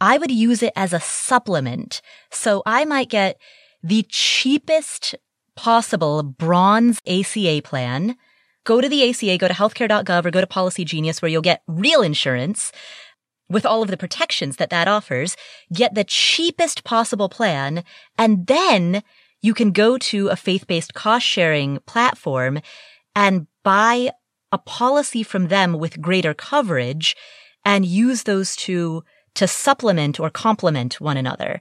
I would use it as a supplement. So I might get the cheapest possible bronze ACA plan. Go to the ACA, go to healthcare.gov or go to Policygenius where you'll get real insurance with all of the protections that that offers, get the cheapest possible plan, and then you can go to a faith-based cost sharing platform and buy a policy from them with greater coverage and use those to to supplement or complement one another.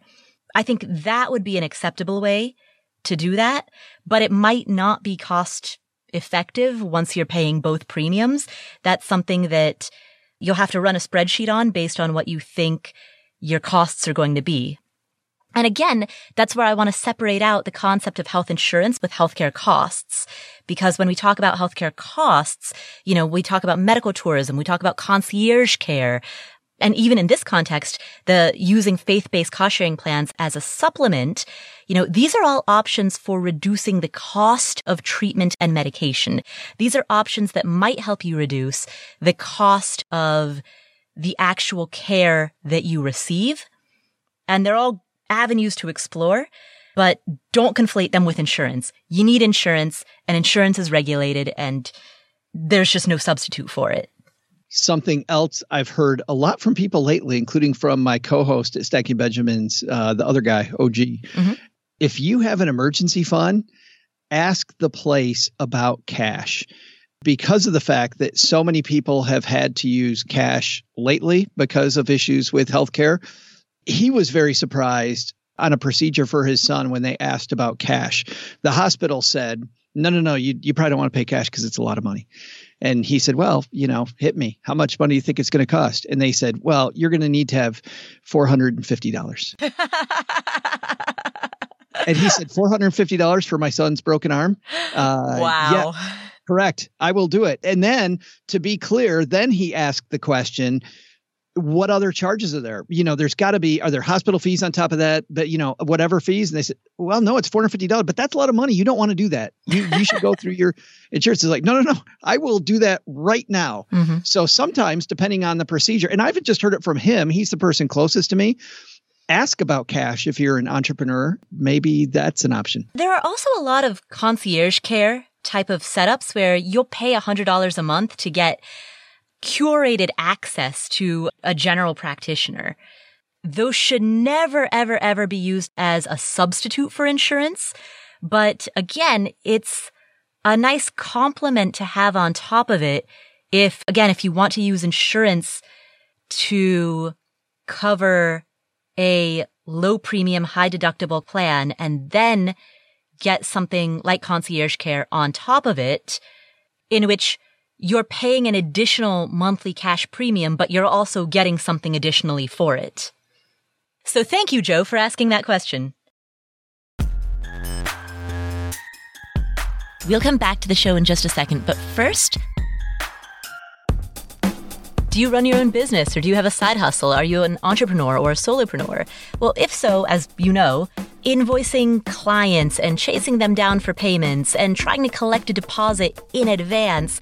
I think that would be an acceptable way to do that, but it might not be cost effective once you're paying both premiums. That's something that you'll have to run a spreadsheet on based on what you think your costs are going to be. And again, that's where I want to separate out the concept of health insurance with healthcare costs. Because when we talk about healthcare costs, you know, we talk about medical tourism, we talk about concierge care. And even in this context, the using faith-based cost sharing plans as a supplement, you know, these are all options for reducing the cost of treatment and medication. These are options that might help you reduce the cost of the actual care that you receive. And they're all avenues to explore, but don't conflate them with insurance. You need insurance and insurance is regulated and there's just no substitute for it. Something else I've heard a lot from people lately, including from my co-host at Stacking Benjamins, uh, the other guy, OG. Mm-hmm. If you have an emergency fund, ask the place about cash because of the fact that so many people have had to use cash lately because of issues with healthcare he was very surprised on a procedure for his son when they asked about cash. The hospital said, no, no, no, you, you probably don't want to pay cash because it's a lot of money. And he said, well, you know, hit me. How much money do you think it's going to cost? And they said, well, you're going to need to have $450. and he said, $450 for my son's broken arm? Uh, wow. Yeah, correct. I will do it. And then to be clear, then he asked the question, what other charges are there? You know, there's got to be, are there hospital fees on top of that? But, you know, whatever fees. And they said, well, no, it's $450, but that's a lot of money. You don't want to do that. You, you should go through your insurance. Is like, no, no, no, I will do that right now. Mm-hmm. So sometimes, depending on the procedure, and I've just heard it from him, he's the person closest to me. Ask about cash if you're an entrepreneur. Maybe that's an option. There are also a lot of concierge care type of setups where you'll pay $100 a month to get curated access to a general practitioner. Those should never, ever, ever be used as a substitute for insurance. But again, it's a nice complement to have on top of it. If, again, if you want to use insurance to cover a low premium, high deductible plan and then get something like concierge care on top of it, in which you're paying an additional monthly cash premium, but you're also getting something additionally for it. So thank you, Joe, for asking that question. We'll come back to the show in just a second, but first, do you run your own business or do you have a side hustle? Are you an entrepreneur or a solopreneur? Well, if so, as you know, invoicing clients and chasing them down for payments and trying to collect a deposit in advance,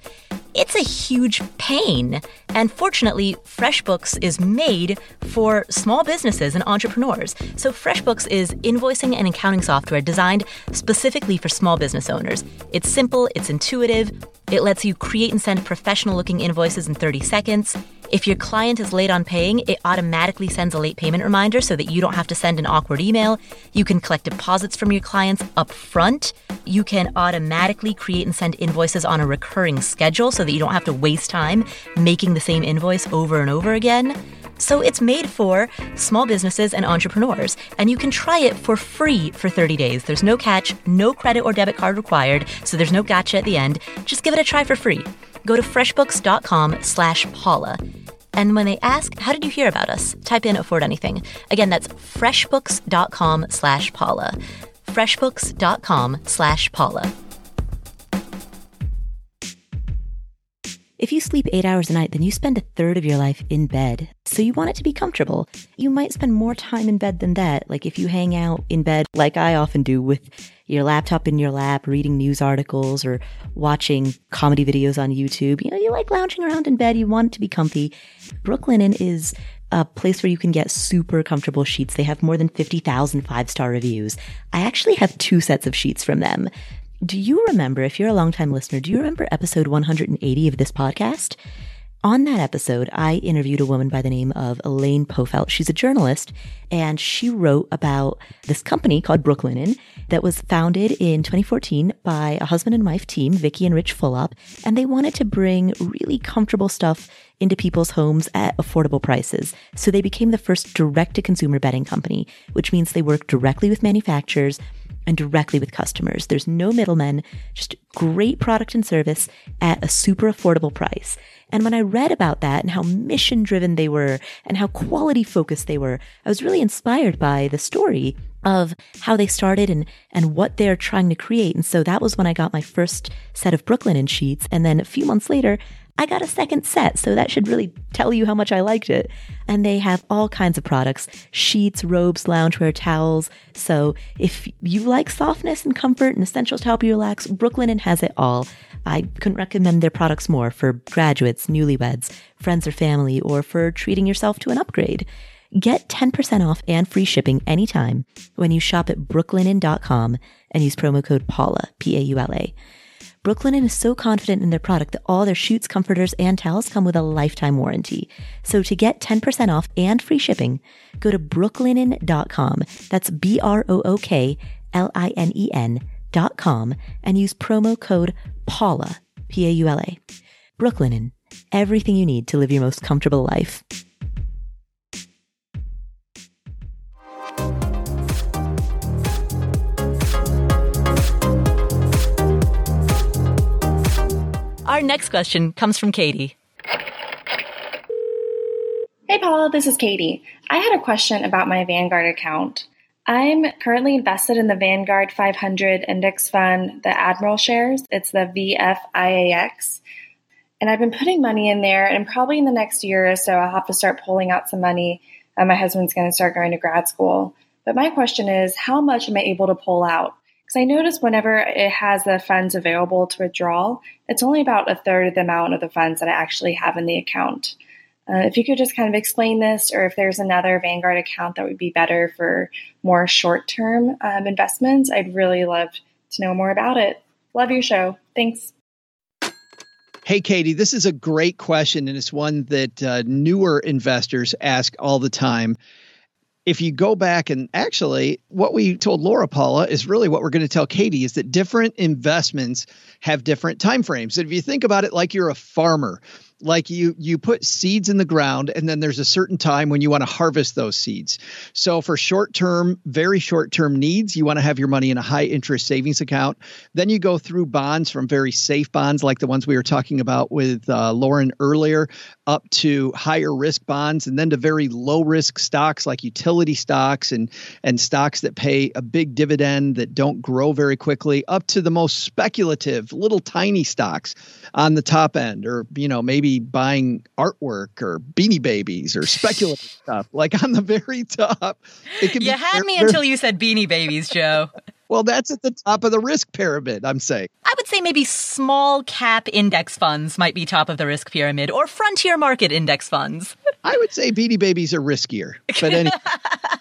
it's a huge pain. And fortunately, FreshBooks is made for small businesses and entrepreneurs. So FreshBooks is invoicing and accounting software designed specifically for small business owners. It's simple, it's intuitive, it lets you create and send professional looking invoices in 30 seconds. If your client is late on paying, it automatically sends a late payment reminder so that you don't have to send an awkward email. You can collect deposits from your clients up front. You can automatically create and send invoices on a recurring schedule so that you don't have to waste time making the same invoice over and over again. So it's made for small businesses and entrepreneurs, and you can try it for free for 30 days. There's no catch, no credit or debit card required, so there's no gotcha at the end. Just give it a try for free go to freshbooks.com slash Paula. And when they ask, how did you hear about us? Type in Afford Anything. Again, that's freshbooks.com slash Paula. freshbooks.com slash Paula. If you sleep eight hours a night, then you spend a third of your life in bed. So you want it to be comfortable. You might spend more time in bed than that. Like if you hang out in bed, like I often do with your laptop in your lap, reading news articles or watching comedy videos on YouTube. You know, you like lounging around in bed. You want it to be comfy. Brooklinen is a place where you can get super comfortable sheets. They have more than 50,000 five star reviews. I actually have two sets of sheets from them. Do you remember, if you're a longtime listener, do you remember episode 180 of this podcast? On that episode, I interviewed a woman by the name of Elaine Pofeldt. She's a journalist and she wrote about this company called Brooklinen that was founded in 2014 by a husband and wife team, Vicki and Rich Fulop, and they wanted to bring really comfortable stuff into people's homes at affordable prices. So they became the first direct to consumer bedding company, which means they work directly with manufacturers and directly with customers. There's no middlemen, just great product and service at a super affordable price. And when I read about that and how mission driven they were and how quality focused they were, I was really inspired by the story of how they started and, and what they're trying to create. And so that was when I got my first set of Brooklinen sheets. And then a few months later, I got a second set, so that should really tell you how much I liked it. And they have all kinds of products sheets, robes, loungewear, towels. So if you like softness and comfort and essentials to help you relax, Brooklinen has it all. I couldn't recommend their products more for graduates, newlyweds, friends or family, or for treating yourself to an upgrade. Get 10% off and free shipping anytime when you shop at brooklinen.com and use promo code PAULA, P A U L A. Brooklinen is so confident in their product that all their sheets, comforters, and towels come with a lifetime warranty. So to get 10% off and free shipping, go to brooklinen.com. That's B R O O K L I N E N.com and use promo code PAULA, P A U L A. Brooklinen, everything you need to live your most comfortable life. Next question comes from Katie. Hey, Paula, this is Katie. I had a question about my Vanguard account. I'm currently invested in the Vanguard 500 index fund, the Admiral shares. It's the VFIAX. And I've been putting money in there, and probably in the next year or so, I'll have to start pulling out some money. My husband's going to start going to grad school. But my question is, how much am I able to pull out? Because I notice whenever it has the funds available to withdraw, it's only about a third of the amount of the funds that I actually have in the account. Uh, if you could just kind of explain this, or if there's another Vanguard account that would be better for more short term um, investments, I'd really love to know more about it. Love your show. Thanks. Hey, Katie, this is a great question, and it's one that uh, newer investors ask all the time if you go back and actually what we told Laura Paula is really what we're going to tell Katie is that different investments have different time frames. If you think about it like you're a farmer, like you you put seeds in the ground and then there's a certain time when you want to harvest those seeds so for short term very short term needs you want to have your money in a high interest savings account then you go through bonds from very safe bonds like the ones we were talking about with uh, lauren earlier up to higher risk bonds and then to very low risk stocks like utility stocks and and stocks that pay a big dividend that don't grow very quickly up to the most speculative little tiny stocks on the top end or you know maybe buying artwork or beanie babies or speculative stuff like on the very top. It can you had me until you said beanie babies, Joe. Well, that's at the top of the risk pyramid, I'm saying. I would say maybe small cap index funds might be top of the risk pyramid or frontier market index funds. I would say beanie babies are riskier. But anyway.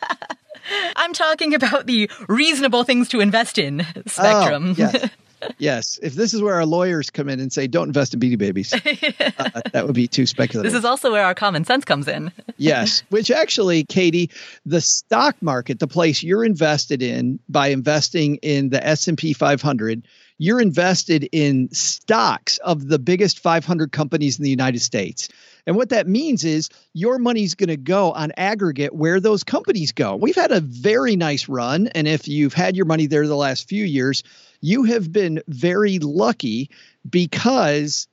I'm talking about the reasonable things to invest in oh, spectrum. Oh, yes yes, if this is where our lawyers come in and say don't invest in Beanie Babies, uh, that would be too speculative. This is also where our common sense comes in. yes, which actually, Katie, the stock market, the place you're invested in by investing in the S&P 500, you're invested in stocks of the biggest 500 companies in the United States. And what that means is your money's going to go on aggregate where those companies go. We've had a very nice run. And if you've had your money there the last few years, you have been very lucky because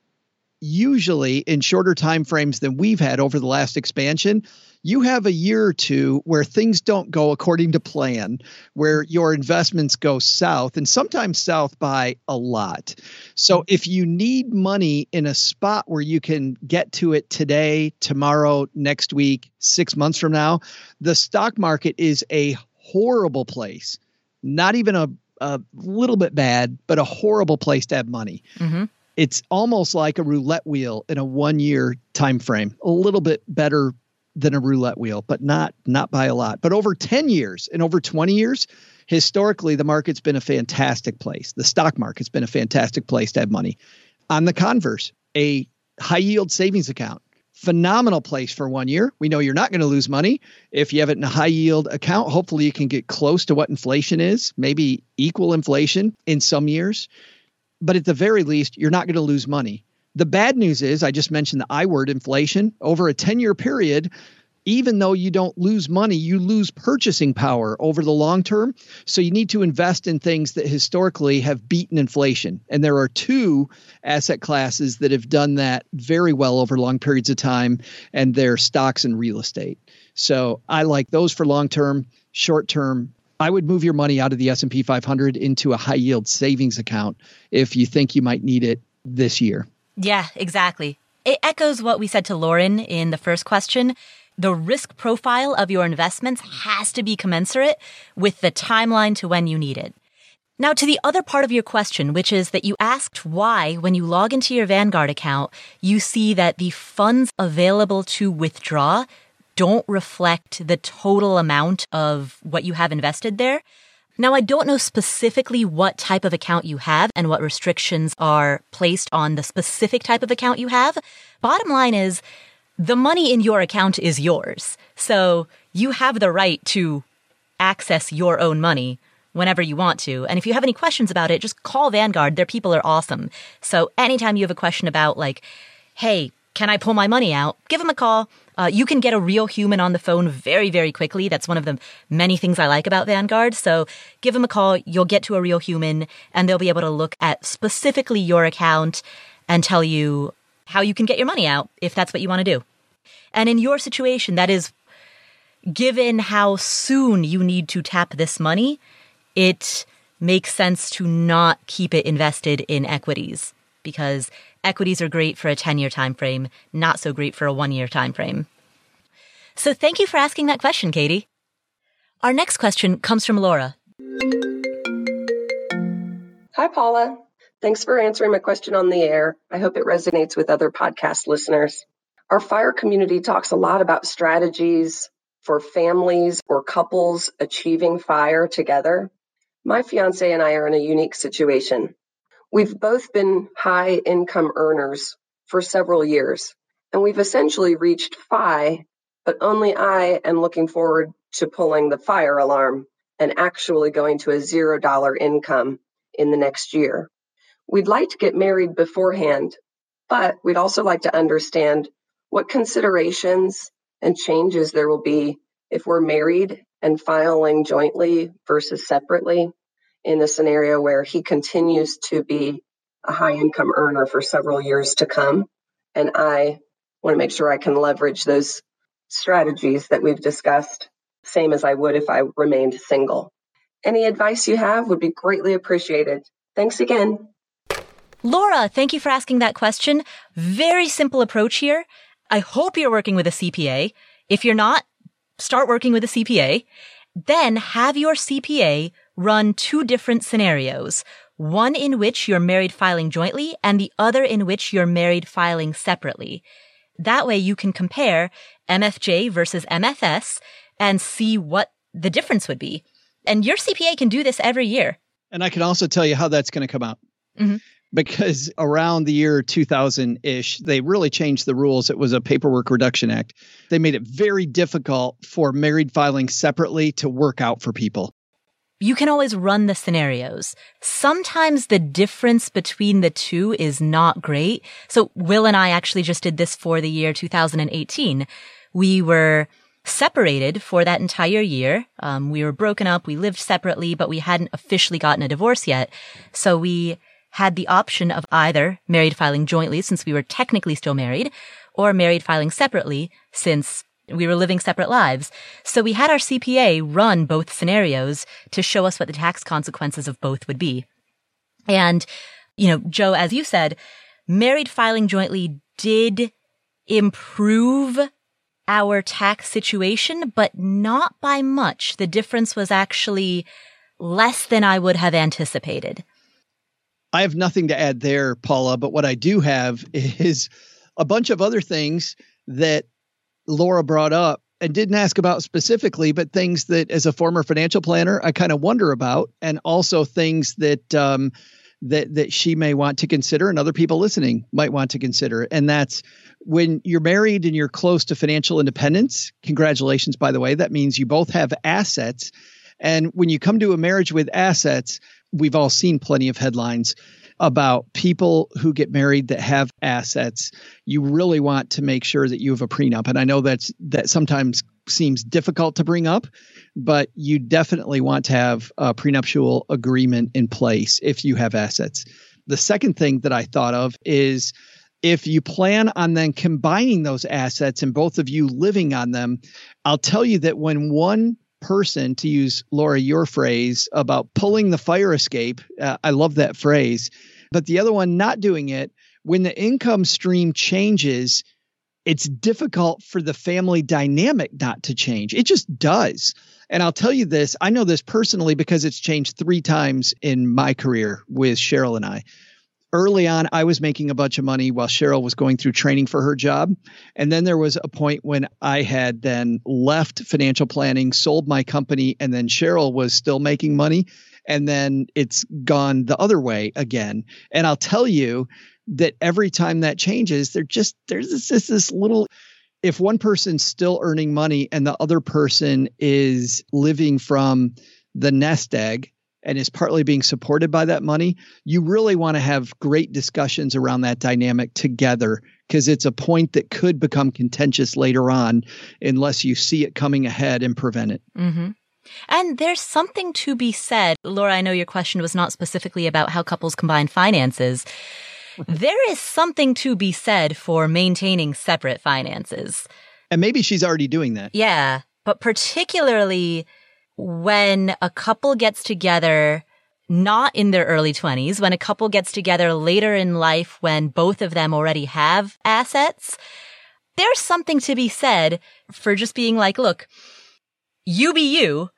usually in shorter time frames than we've had over the last expansion, you have a year or two where things don't go according to plan, where your investments go south and sometimes south by a lot. So if you need money in a spot where you can get to it today, tomorrow, next week, six months from now, the stock market is a horrible place. Not even a, a little bit bad, but a horrible place to have money. Mm-hmm it's almost like a roulette wheel in a one year time frame a little bit better than a roulette wheel, but not not by a lot. But over 10 years and over 20 years, historically the market's been a fantastic place. The stock market's been a fantastic place to have money. On the converse, a high yield savings account. Phenomenal place for one year. We know you're not going to lose money. If you have it in a high yield account, hopefully you can get close to what inflation is, maybe equal inflation in some years. But at the very least, you're not going to lose money. The bad news is, I just mentioned the I word inflation. Over a 10 year period, even though you don't lose money, you lose purchasing power over the long term. So you need to invest in things that historically have beaten inflation. And there are two asset classes that have done that very well over long periods of time, and they're stocks and real estate. So I like those for long term, short term. I would move your money out of the S&P 500 into a high yield savings account if you think you might need it this year. Yeah, exactly. It echoes what we said to Lauren in the first question the risk profile of your investments has to be commensurate with the timeline to when you need it. Now, to the other part of your question, which is that you asked why, when you log into your Vanguard account, you see that the funds available to withdraw don't reflect the total amount of what you have invested there. Now, I don't know specifically what type of account you have and what restrictions are placed on the specific type of account you have. Bottom line is, the money in your account is yours. So you have the right to access your own money whenever you want to. And if you have any questions about it, just call Vanguard. Their people are awesome. So anytime you have a question about like, hey, can I pull my money out? Give them a call. Uh, you can get a real human on the phone very, very quickly. That's one of the many things I like about Vanguard. So give them a call. You'll get to a real human and they'll be able to look at specifically your account and tell you how you can get your money out if that's what you want to do. And in your situation, that is given how soon you need to tap this money, it makes sense to not keep it invested in equities because equities are great for a 10 year time frame, not so great for a one year time frame. So thank you for asking that question, Katie. Our next question comes from Laura. Hi, Paula. Thanks for answering my question on the air. I hope it resonates with other podcast listeners. Our fire community talks a lot about strategies for families or couples achieving fire together. My fiance and I are in a unique situation. We've both been high income earners for several years, and we've essentially reached FI, but only I am looking forward to pulling the fire alarm and actually going to a zero dollar income in the next year. We'd like to get married beforehand, but we'd also like to understand what considerations and changes there will be if we're married and filing jointly versus separately in the scenario where he continues to be a high income earner for several years to come. And I want to make sure I can leverage those strategies that we've discussed, same as I would if I remained single. Any advice you have would be greatly appreciated. Thanks again. Laura, thank you for asking that question. Very simple approach here. I hope you're working with a CPA. If you're not, start working with a CPA. Then have your CPA run two different scenarios. One in which you're married filing jointly and the other in which you're married filing separately. That way you can compare MFJ versus MFS and see what the difference would be. And your CPA can do this every year. And I can also tell you how that's going to come out. Mm-hmm because around the year 2000 ish, they really changed the rules. It was a Paperwork Reduction Act. They made it very difficult for married filing separately to work out for people. You can always run the scenarios. Sometimes the difference between the two is not great. So Will and I actually just did this for the year 2018. We were separated for that entire year. Um, we were broken up. We lived separately, but we hadn't officially gotten a divorce yet. So we had the option of either married filing jointly since we were technically still married or married filing separately since we were living separate lives. So we had our CPA run both scenarios to show us what the tax consequences of both would be. And, you know, Joe, as you said, married filing jointly did improve our tax situation, but not by much. The difference was actually less than I would have anticipated. I have nothing to add there, Paula, but what I do have is a bunch of other things that Laura brought up and didn't ask about specifically, but things that as a former financial planner, I kind of wonder about, and also things that um, that that she may want to consider and other people listening might want to consider. And that's when you're married and you're close to financial independence congratulations by the way that means you both have assets. And when you come to a marriage with assets we've all seen plenty of headlines about people who get married that have assets you really want to make sure that you have a prenup and i know that's that sometimes seems difficult to bring up but you definitely want to have a prenuptial agreement in place if you have assets. The second thing that I thought of is if you plan on then combining those assets and both of you living on them, I'll tell you that when one person, to use Laura, your phrase about pulling the fire escape, uh, I love that phrase, but the other one not doing it, when the income stream changes, it's difficult for the family dynamic not to change. It just does. And I'll tell you this I know this personally because it's changed three times in my career with Cheryl and I. Early on, I was making a bunch of money while Cheryl was going through training for her job. And then there was a point when I had then left financial planning, sold my company, and then Cheryl was still making money. And then it's gone the other way again. And I'll tell you that every time that changes, there just there's this, this little if one person's still earning money and the other person is living from the nest egg and is partly being supported by that money, you really want to have great discussions around that dynamic together because it's a point that could become contentious later on unless you see it coming ahead and prevent it. Mm-hmm. And there's something to be said. Laura, I know your question was not specifically about how couples combine finances, there is something to be said for maintaining separate finances. And maybe she's already doing that. Yeah. But particularly when a couple gets together, not in their early 20s, when a couple gets together later in life when both of them already have assets, there's something to be said for just being like, look, you be you,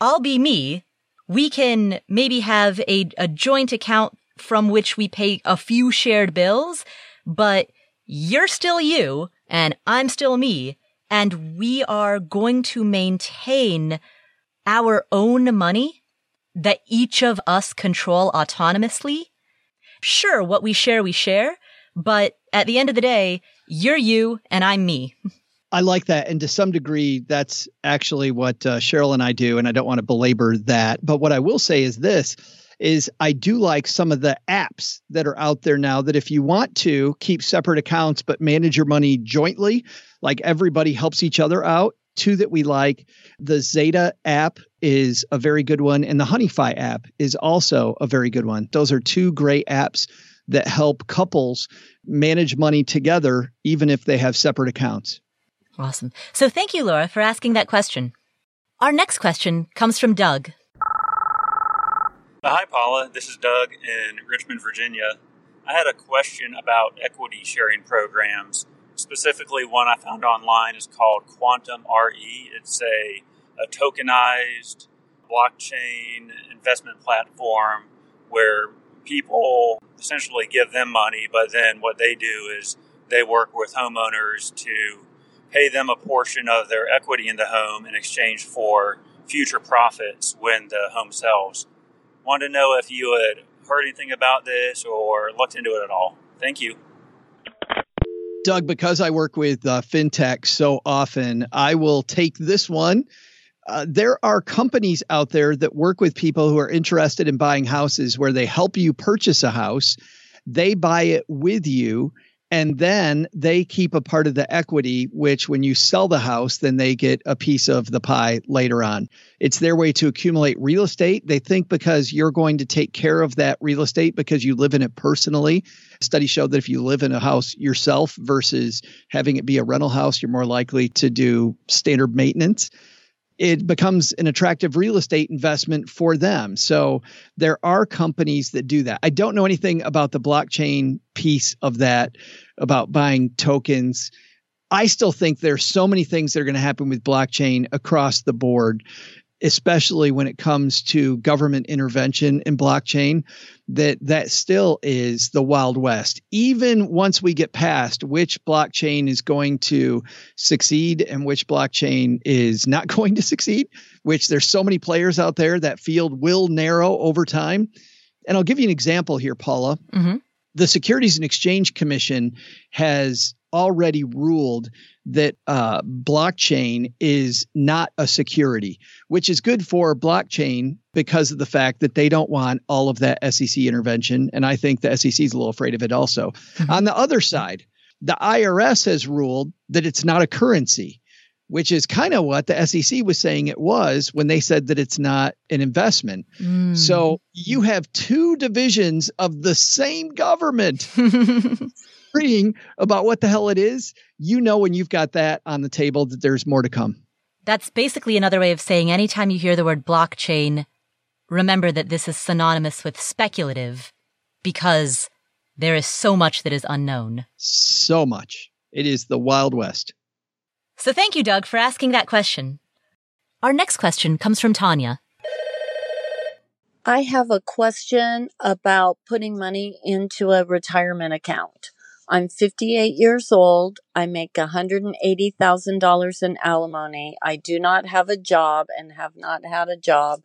I'll be me. We can maybe have a, a joint account from which we pay a few shared bills, but you're still you and I'm still me. And we are going to maintain our own money that each of us control autonomously. Sure, what we share, we share, but at the end of the day, you're you and I'm me. I like that. And to some degree, that's actually what uh, Cheryl and I do. And I don't want to belabor that. But what I will say is this is I do like some of the apps that are out there now that if you want to keep separate accounts but manage your money jointly, like everybody helps each other out. Two that we like. The Zeta app is a very good one, and the Honeyfi app is also a very good one. Those are two great apps that help couples manage money together, even if they have separate accounts. Awesome. So thank you, Laura, for asking that question. Our next question comes from Doug. Hi, Paula. This is Doug in Richmond, Virginia. I had a question about equity sharing programs. Specifically, one I found online is called QuantmRE. It's a, a tokenized blockchain investment platform where people essentially give them money, but then what they do is they work with homeowners to pay them a portion of their equity in the home in exchange for future profits when the home sells wanted to know if you had heard anything about this or looked into it at all. Thank you. Doug, because I work with uh, fintech so often, I will take this one. Uh, there are companies out there that work with people who are interested in buying houses where they help you purchase a house, they buy it with you, and then they keep a part of the equity which when you sell the house then they get a piece of the pie later on. It's their way to accumulate real estate. They think because you're going to take care of that real estate because you live in it personally. Studies show that if you live in a house yourself versus having it be a rental house you're more likely to do standard maintenance it becomes an attractive real estate investment for them. So there are companies that do that. I don't know anything about the blockchain piece of that, about buying tokens. I still think there's so many things that are going to happen with blockchain across the board especially when it comes to government intervention in blockchain that that still is the wild west even once we get past which blockchain is going to succeed and which blockchain is not going to succeed which there's so many players out there that field will narrow over time And I'll give you an example here, Paula. Mm-hmm. The Securities and Exchange Commission has already ruled that uh, blockchain is not a security, which is good for blockchain because of the fact that they don't want all of that SEC intervention. And I think the SEC is a little afraid of it also. Mm-hmm. On the other side, the IRS has ruled that it's not a currency, which is kind of what the SEC was saying it was when they said that it's not an investment. Mm. So you have two divisions of the same government agreeing about what the hell it is. You know, when you've got that on the table, that there's more to come. That's basically another way of saying anytime you hear the word blockchain, remember that this is synonymous with speculative because there is so much that is unknown. So much. It is the Wild West. So thank you, Doug, for asking that question. Our next question comes from Tanya. I have a question about putting money into a retirement account. I'm 58 years old. I make $180,000 in alimony. I do not have a job and have not had a job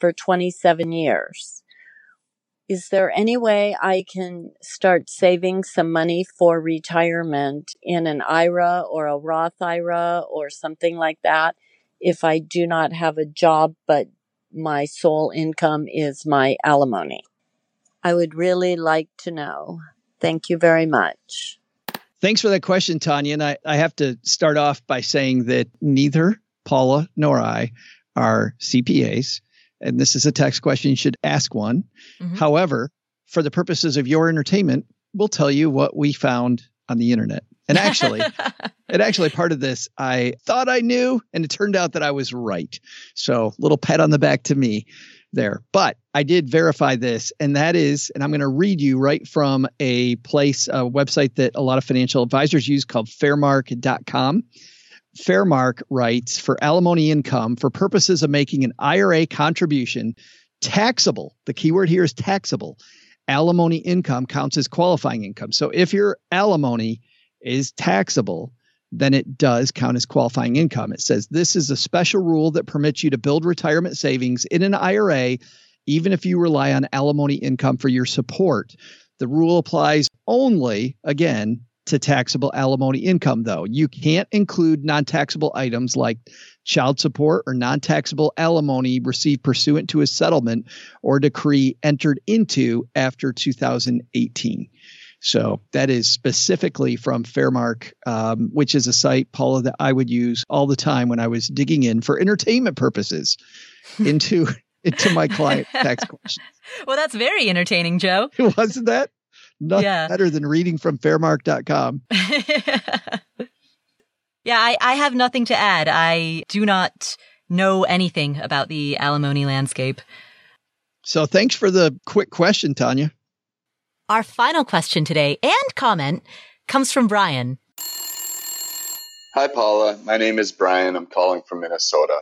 for 27 years. Is there any way I can start saving some money for retirement in an IRA or a Roth IRA or something like that if I do not have a job but my sole income is my alimony? I would really like to know. Thank you very much. Thanks for that question, Tanya. And I, I have to start off by saying that neither Paula nor I are CPAs. And this is a text question. You should ask one. Mhm. However, for the purposes of your entertainment, we'll tell you what we found on the internet. And actually, and actually, part of this I thought I knew, and it turned out that I was right. So, little pat on the back to me there. But I did verify this, and that is, and I'm going to read you right from a place, a website that a lot of financial advisors use called fairmark.com. Fairmark writes for alimony income for purposes of making an IRA contribution taxable. The keyword here is taxable. Alimony income counts as qualifying income. So if your alimony is taxable, then it does count as qualifying income. It says this is a special rule that permits you to build retirement savings in an IRA, even if you rely on alimony income for your support. The rule applies only, again, to taxable alimony income, though. You can't include non taxable items like child support or non taxable alimony received pursuant to a settlement or decree entered into after 2018. So that is specifically from Fairmark, um, which is a site, Paula, that I would use all the time when I was digging in for entertainment purposes into into my client tax questions. well, that's very entertaining, Joe. Wasn't that? Nothing Yeah. better than reading from fairmark.com. Yeah, I, I have nothing to add. I do not know anything about the alimony landscape. So thanks for the quick question, Tanya. Our final question today and comment comes from Brian. Hi, Paula. My name is Brian. I'm calling from Minnesota.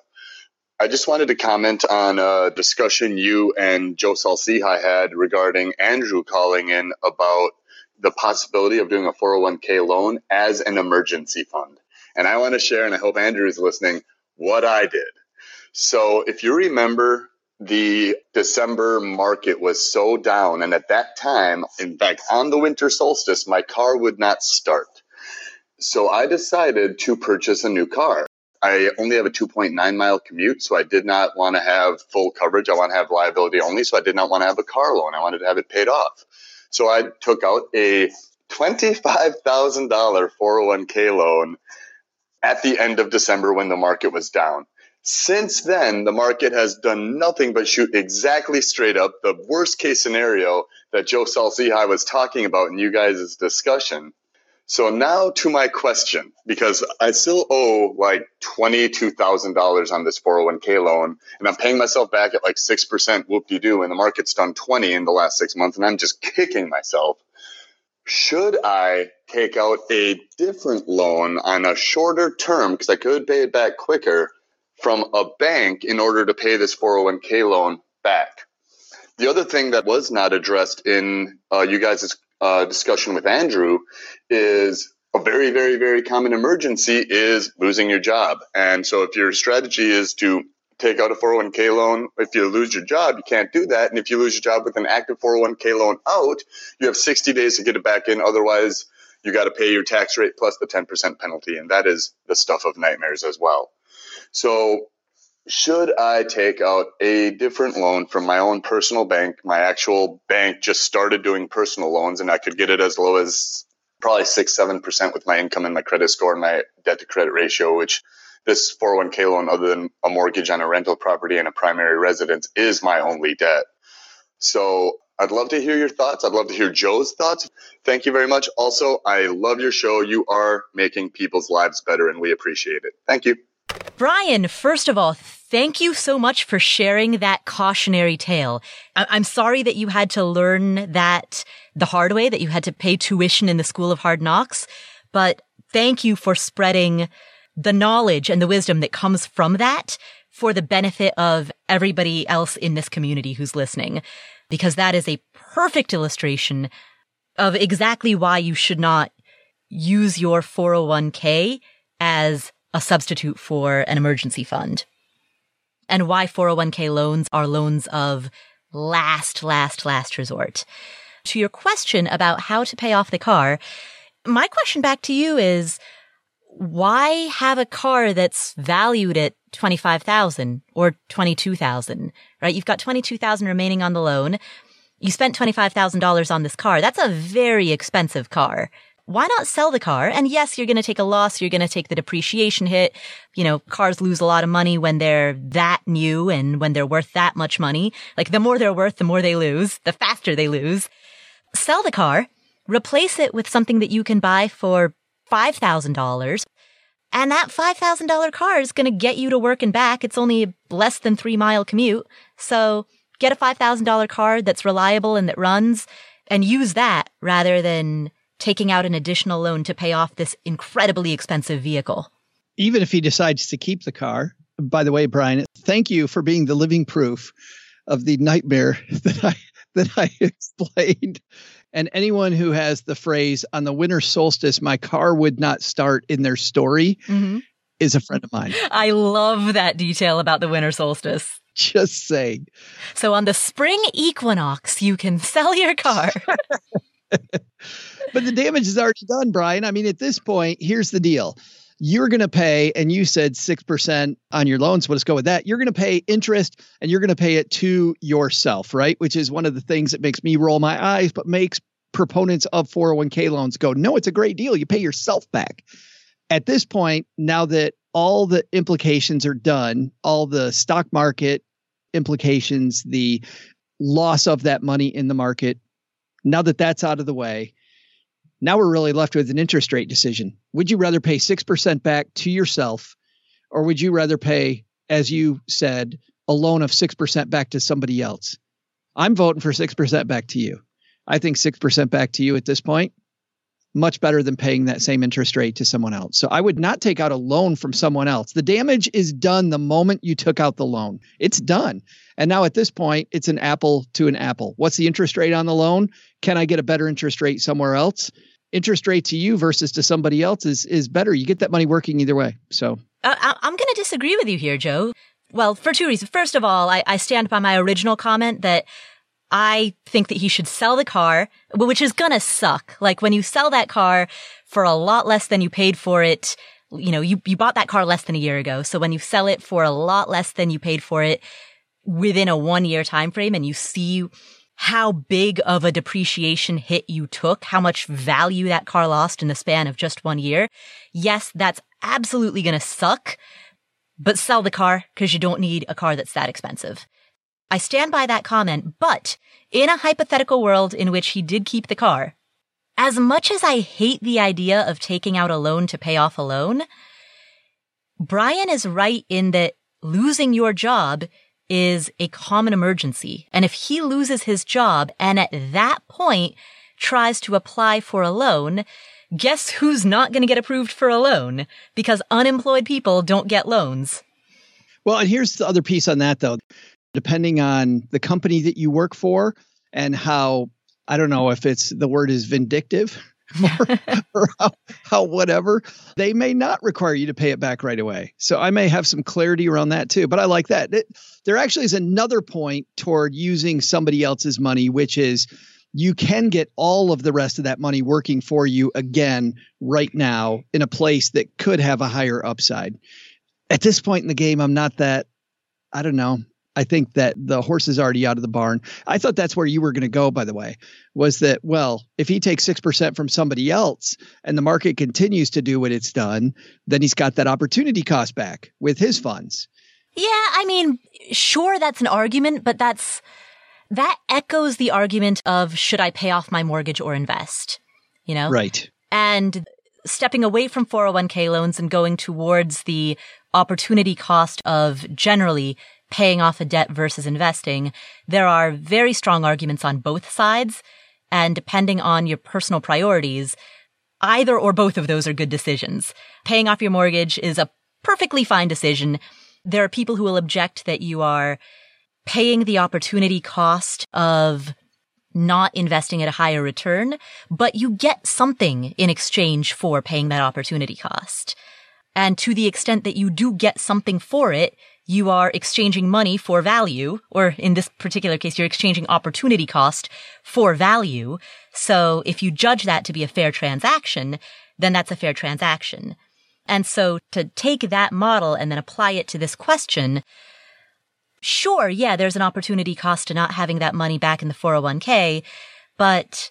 I just wanted to comment on a discussion you and Joe Saul-Sehy had regarding Andrew calling in about the possibility of doing a 401k loan as an emergency fund. And I want to share, and I hope Andrew is listening, what I did. So if you remember, the December market was so down. And at that time, in fact, on the winter solstice, my car would not start. So I decided to purchase a new car. I only have a 2.9 mile commute, so I did not want to have full coverage. I want to have liability only, so I did not want to have a car loan. I wanted to have it paid off. So I took out a $25,000 401k loan at the end of December when the market was down. Since then, the market has done nothing but shoot exactly straight up the worst case scenario that Joe Saul-Sehy was talking about in you guys' discussion. So now to my question, because I still owe like $22,000 on this 401k loan and I'm paying myself back at like 6% whoop-de-doo and the market's done 20 in the last six months and I'm just kicking myself. Should I take out a different loan on a shorter term because I could pay it back quicker from a bank in order to pay this 401k loan back? The other thing that was not addressed in uh, you guys' uh, discussion with Andrew is a very, very, very common emergency is losing your job. And so if your strategy is to take out a 401k loan. If you lose your job, you can't do that. And if you lose your job with an active 401k loan out, you have 60 days to get it back in. Otherwise, you got to pay your tax rate plus the 10% penalty. And that is the stuff of nightmares as well. So, should I take out a different loan from my own personal bank? My actual bank just started doing personal loans and I could get it as low as probably six, seven percent with my income and my credit score and my debt to credit ratio, which this 401k loan, other than a mortgage on a rental property and a primary residence, is my only debt. So I'd love to hear your thoughts. I'd love to hear Joe's thoughts. Thank you very much. Also, I love your show. You are making people's lives better, and we appreciate it. Thank you. Brian, first of all, thank you so much for sharing that cautionary tale. I- am sorry that you had to learn that the hard way, that you had to pay tuition in the school of hard knocks, but thank you for spreading the knowledge and the wisdom that comes from that for the benefit of everybody else in this community who's listening, because that is a perfect illustration of exactly why you should not use your 401k as a substitute for an emergency fund. And why 401k loans are loans of last, last, last resort. To your question about how to pay off the car, my question back to you is, why have a car that's valued at 25,000 or 22,000, right? You've got 22,000 remaining on the loan. You spent $25,000 on this car. That's a very expensive car why not sell the car? And yes, you're going to take a loss. You're going to take the depreciation hit. You know, cars lose a lot of money when they're that new and when they're worth that much money. Like the more they're worth, the more they lose, the faster they lose. Sell the car, replace it with something that you can buy for $5,000. And that $5,000 car is going to get you to work and back. It's only a less than three mile commute. So get a $5,000 car that's reliable and that runs and use that rather than taking out an additional loan to pay off this incredibly expensive vehicle. Even if he decides to keep the car, by the way, Brian, thank you for being the living proof of the nightmare that I that I explained. And anyone who has the phrase on the winter solstice, my car would not start in their story mm-hmm. is a friend of mine. I love that detail about the winter solstice. Just saying. So on the spring equinox, you can sell your car. but the damage is already done, Brian. I mean, at this point, here's the deal. You're going to pay, and you said 6% on your loans. So let's go with that. You're going to pay interest and you're going to pay it to yourself, right? Which is one of the things that makes me roll my eyes, but makes proponents of 401k loans go, no, it's a great deal. You pay yourself back. At this point, now that all the implications are done, all the stock market implications, the loss of that money in the market, now that that's out of the way, now we're really left with an interest rate decision. Would you rather pay 6% back to yourself, or would you rather pay, as you said, a loan of 6% back to somebody else? I'm voting for 6% back to you. I think 6% back to you at this point, much better than paying that same interest rate to someone else. So I would not take out a loan from someone else. The damage is done the moment you took out the loan. It's done. And now at this point, it's an apple to an apple. What's the interest rate on the loan? Can I get a better interest rate somewhere else? interest rate to you versus to somebody else is is better. You get that money working either way. So uh, I'm going to disagree with you here, Joe. Well, for two reasons. First of all, I, I stand by my original comment that I think that he should sell the car, which is to suck. Like when you sell that car for a lot less than you paid for it, you know, you, you bought that car less than a year ago. So when you sell it for a lot less than you paid for it within a one year time frame and you see how big of a depreciation hit you took, how much value that car lost in the span of just one year. Yes, that's absolutely going to suck, but sell the car because you don't need a car that's that expensive. I stand by that comment, but in a hypothetical world in which he did keep the car, as much as I hate the idea of taking out a loan to pay off a loan, Brian is right in that losing your job is a common emergency. And if he loses his job and at that point tries to apply for a loan, guess who's not going to get approved for a loan? Because unemployed people don't get loans. Well, and here's the other piece on that though. Depending on the company that you work for and how, I don't know if it's the word is vindictive or, or how, how whatever, they may not require you to pay it back right away. So I may have some clarity around that too. But I like that. It, there actually is another point toward using somebody else's money, which is you can get all of the rest of that money working for you again right now in a place that could have a higher upside. At this point in the game, I'm not that, I don't know. I think that the horse is already out of the barn. I thought that's where you were going to go, by the way, was that, well, if he takes 6% from somebody else and the market continues to do what it's done, then he's got that opportunity cost back with his funds. Yeah, I mean, sure, that's an argument, but that's, that echoes the argument of should I pay off my mortgage or invest? You know? Right. And stepping away from 401k loans and going towards the opportunity cost of generally paying off a debt versus investing, there are very strong arguments on both sides. And depending on your personal priorities, either or both of those are good decisions. Paying off your mortgage is a perfectly fine decision. There are people who will object that you are paying the opportunity cost of not investing at a higher return, but you get something in exchange for paying that opportunity cost. And to the extent that you do get something for it, you are exchanging money for value, or in this particular case, you're exchanging opportunity cost for value. So if you judge that to be a fair transaction, then that's a fair transaction. And so to take that model and then apply it to this question, sure, yeah, there's an opportunity cost to not having that money back in the 401k, but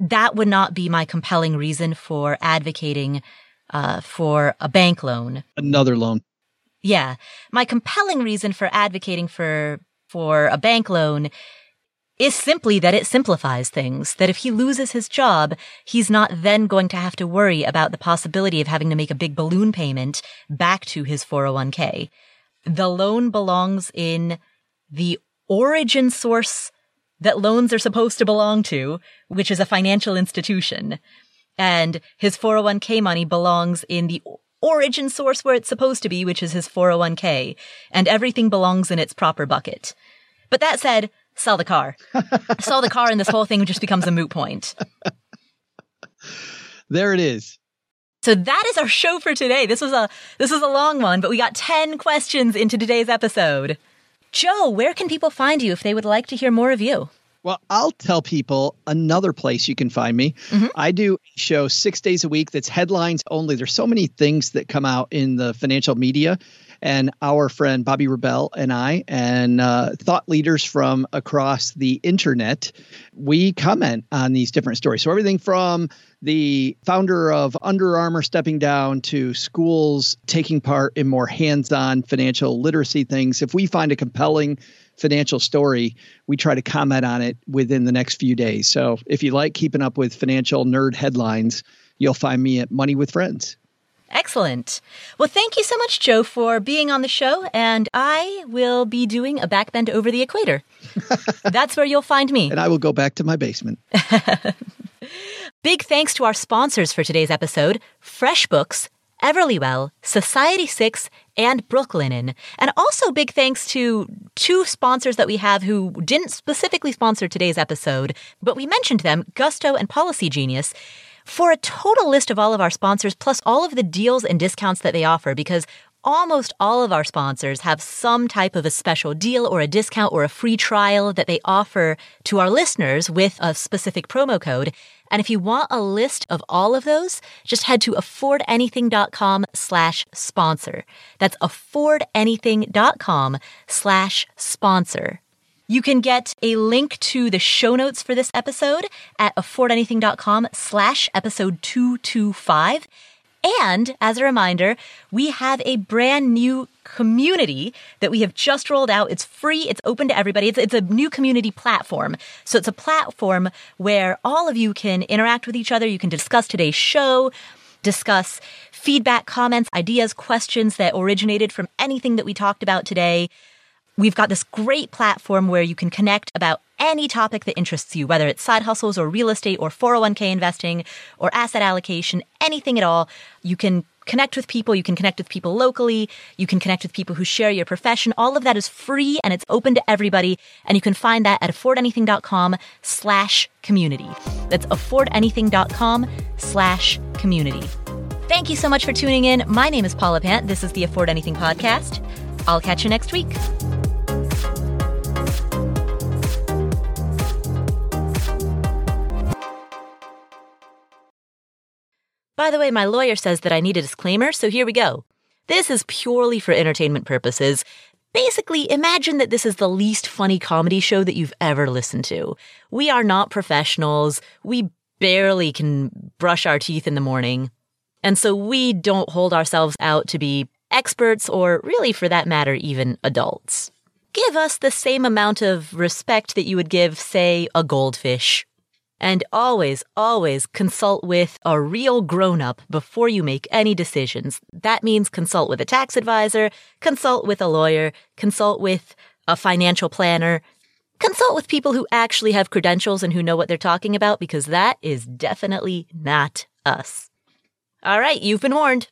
that would not be my compelling reason for advocating uh, for a bank loan. Another loan. Yeah. My compelling reason for advocating for, for a bank loan is simply that it simplifies things. That if he loses his job, he's not then going to have to worry about the possibility of having to make a big balloon payment back to his 401k. The loan belongs in the origin source that loans are supposed to belong to, which is a financial institution. And his 401k money belongs in the origin source where it's supposed to be, which is his 401k, and everything belongs in its proper bucket. But that said, sell the car. sell the car and this whole thing just becomes a moot point. There it is. So that is our show for today. This was a this was a long one, but we got 10 questions into today's episode. Joe, where can people find you if they would like to hear more of you? Well, I'll tell people another place you can find me. Mm-hmm. I do show six days a week that's headlines only. There's so many things that come out in the financial media. And our friend Bobby Rebell and I, and uh, thought leaders from across the internet, we comment on these different stories. So, everything from the founder of Under Armour stepping down to schools taking part in more hands on financial literacy things. If we find a compelling financial story, we try to comment on it within the next few days. So if you like keeping up with financial nerd headlines, you'll find me at Money with Friends. Excellent. Well, thank you so much, Joe, for being on the show. And I will be doing a backbend over the equator. That's where you'll find me. And I will go back to my basement. Big thanks to our sponsors for today's episode FreshBooks, Everlywell, Society 6, and Brooklinen. And also big thanks to two sponsors that we have who didn't specifically sponsor today's episode, but we mentioned them, Gusto and Policygenius. For a total list of all of our sponsors, plus all of the deals and discounts that they offer, because Almost all of our sponsors have some type of a special deal or a discount or a free trial that they offer to our listeners with a specific promo code. And if you want a list of all of those, just head to affordanything.com slash sponsor. That's affordanything.com slash sponsor. You can get a link to the show notes for this episode at affordanything.com slash episode 225. And as a reminder, we have a brand new community that we have just rolled out. It's free. It's open to everybody. It's, it's a new community platform. So it's a platform where all of you can interact with each other. You can discuss today's show, discuss feedback, comments, ideas, questions that originated from anything that we talked about today. We've got this great platform where you can connect about any topic that interests you, whether it's side hustles or real estate or 401k investing or asset allocation, anything at all. You can connect with people. You can connect with people locally. You can connect with people who share your profession. All of that is free and it's open to everybody. And you can find that at affordanything.com slash community. That's affordanything.com slash community. Thank you so much for tuning in. My name is Paula Pant. This is the Afford Anything podcast. I'll catch you next week. By the way, my lawyer says that I need a disclaimer, so here we go. This is purely for entertainment purposes. Basically, imagine that this is the least funny comedy show that you've ever listened to. We are not professionals. We barely can brush our teeth in the morning. And so we don't hold ourselves out to be experts or really, for that matter, even adults. Give us the same amount of respect that you would give, say, a goldfish and always, always consult with a real grown up before you make any decisions. That means consult with a tax advisor, consult with a lawyer, consult with a financial planner, consult with people who actually have credentials and who know what they're talking about because that is definitely not us. All right, you've been warned.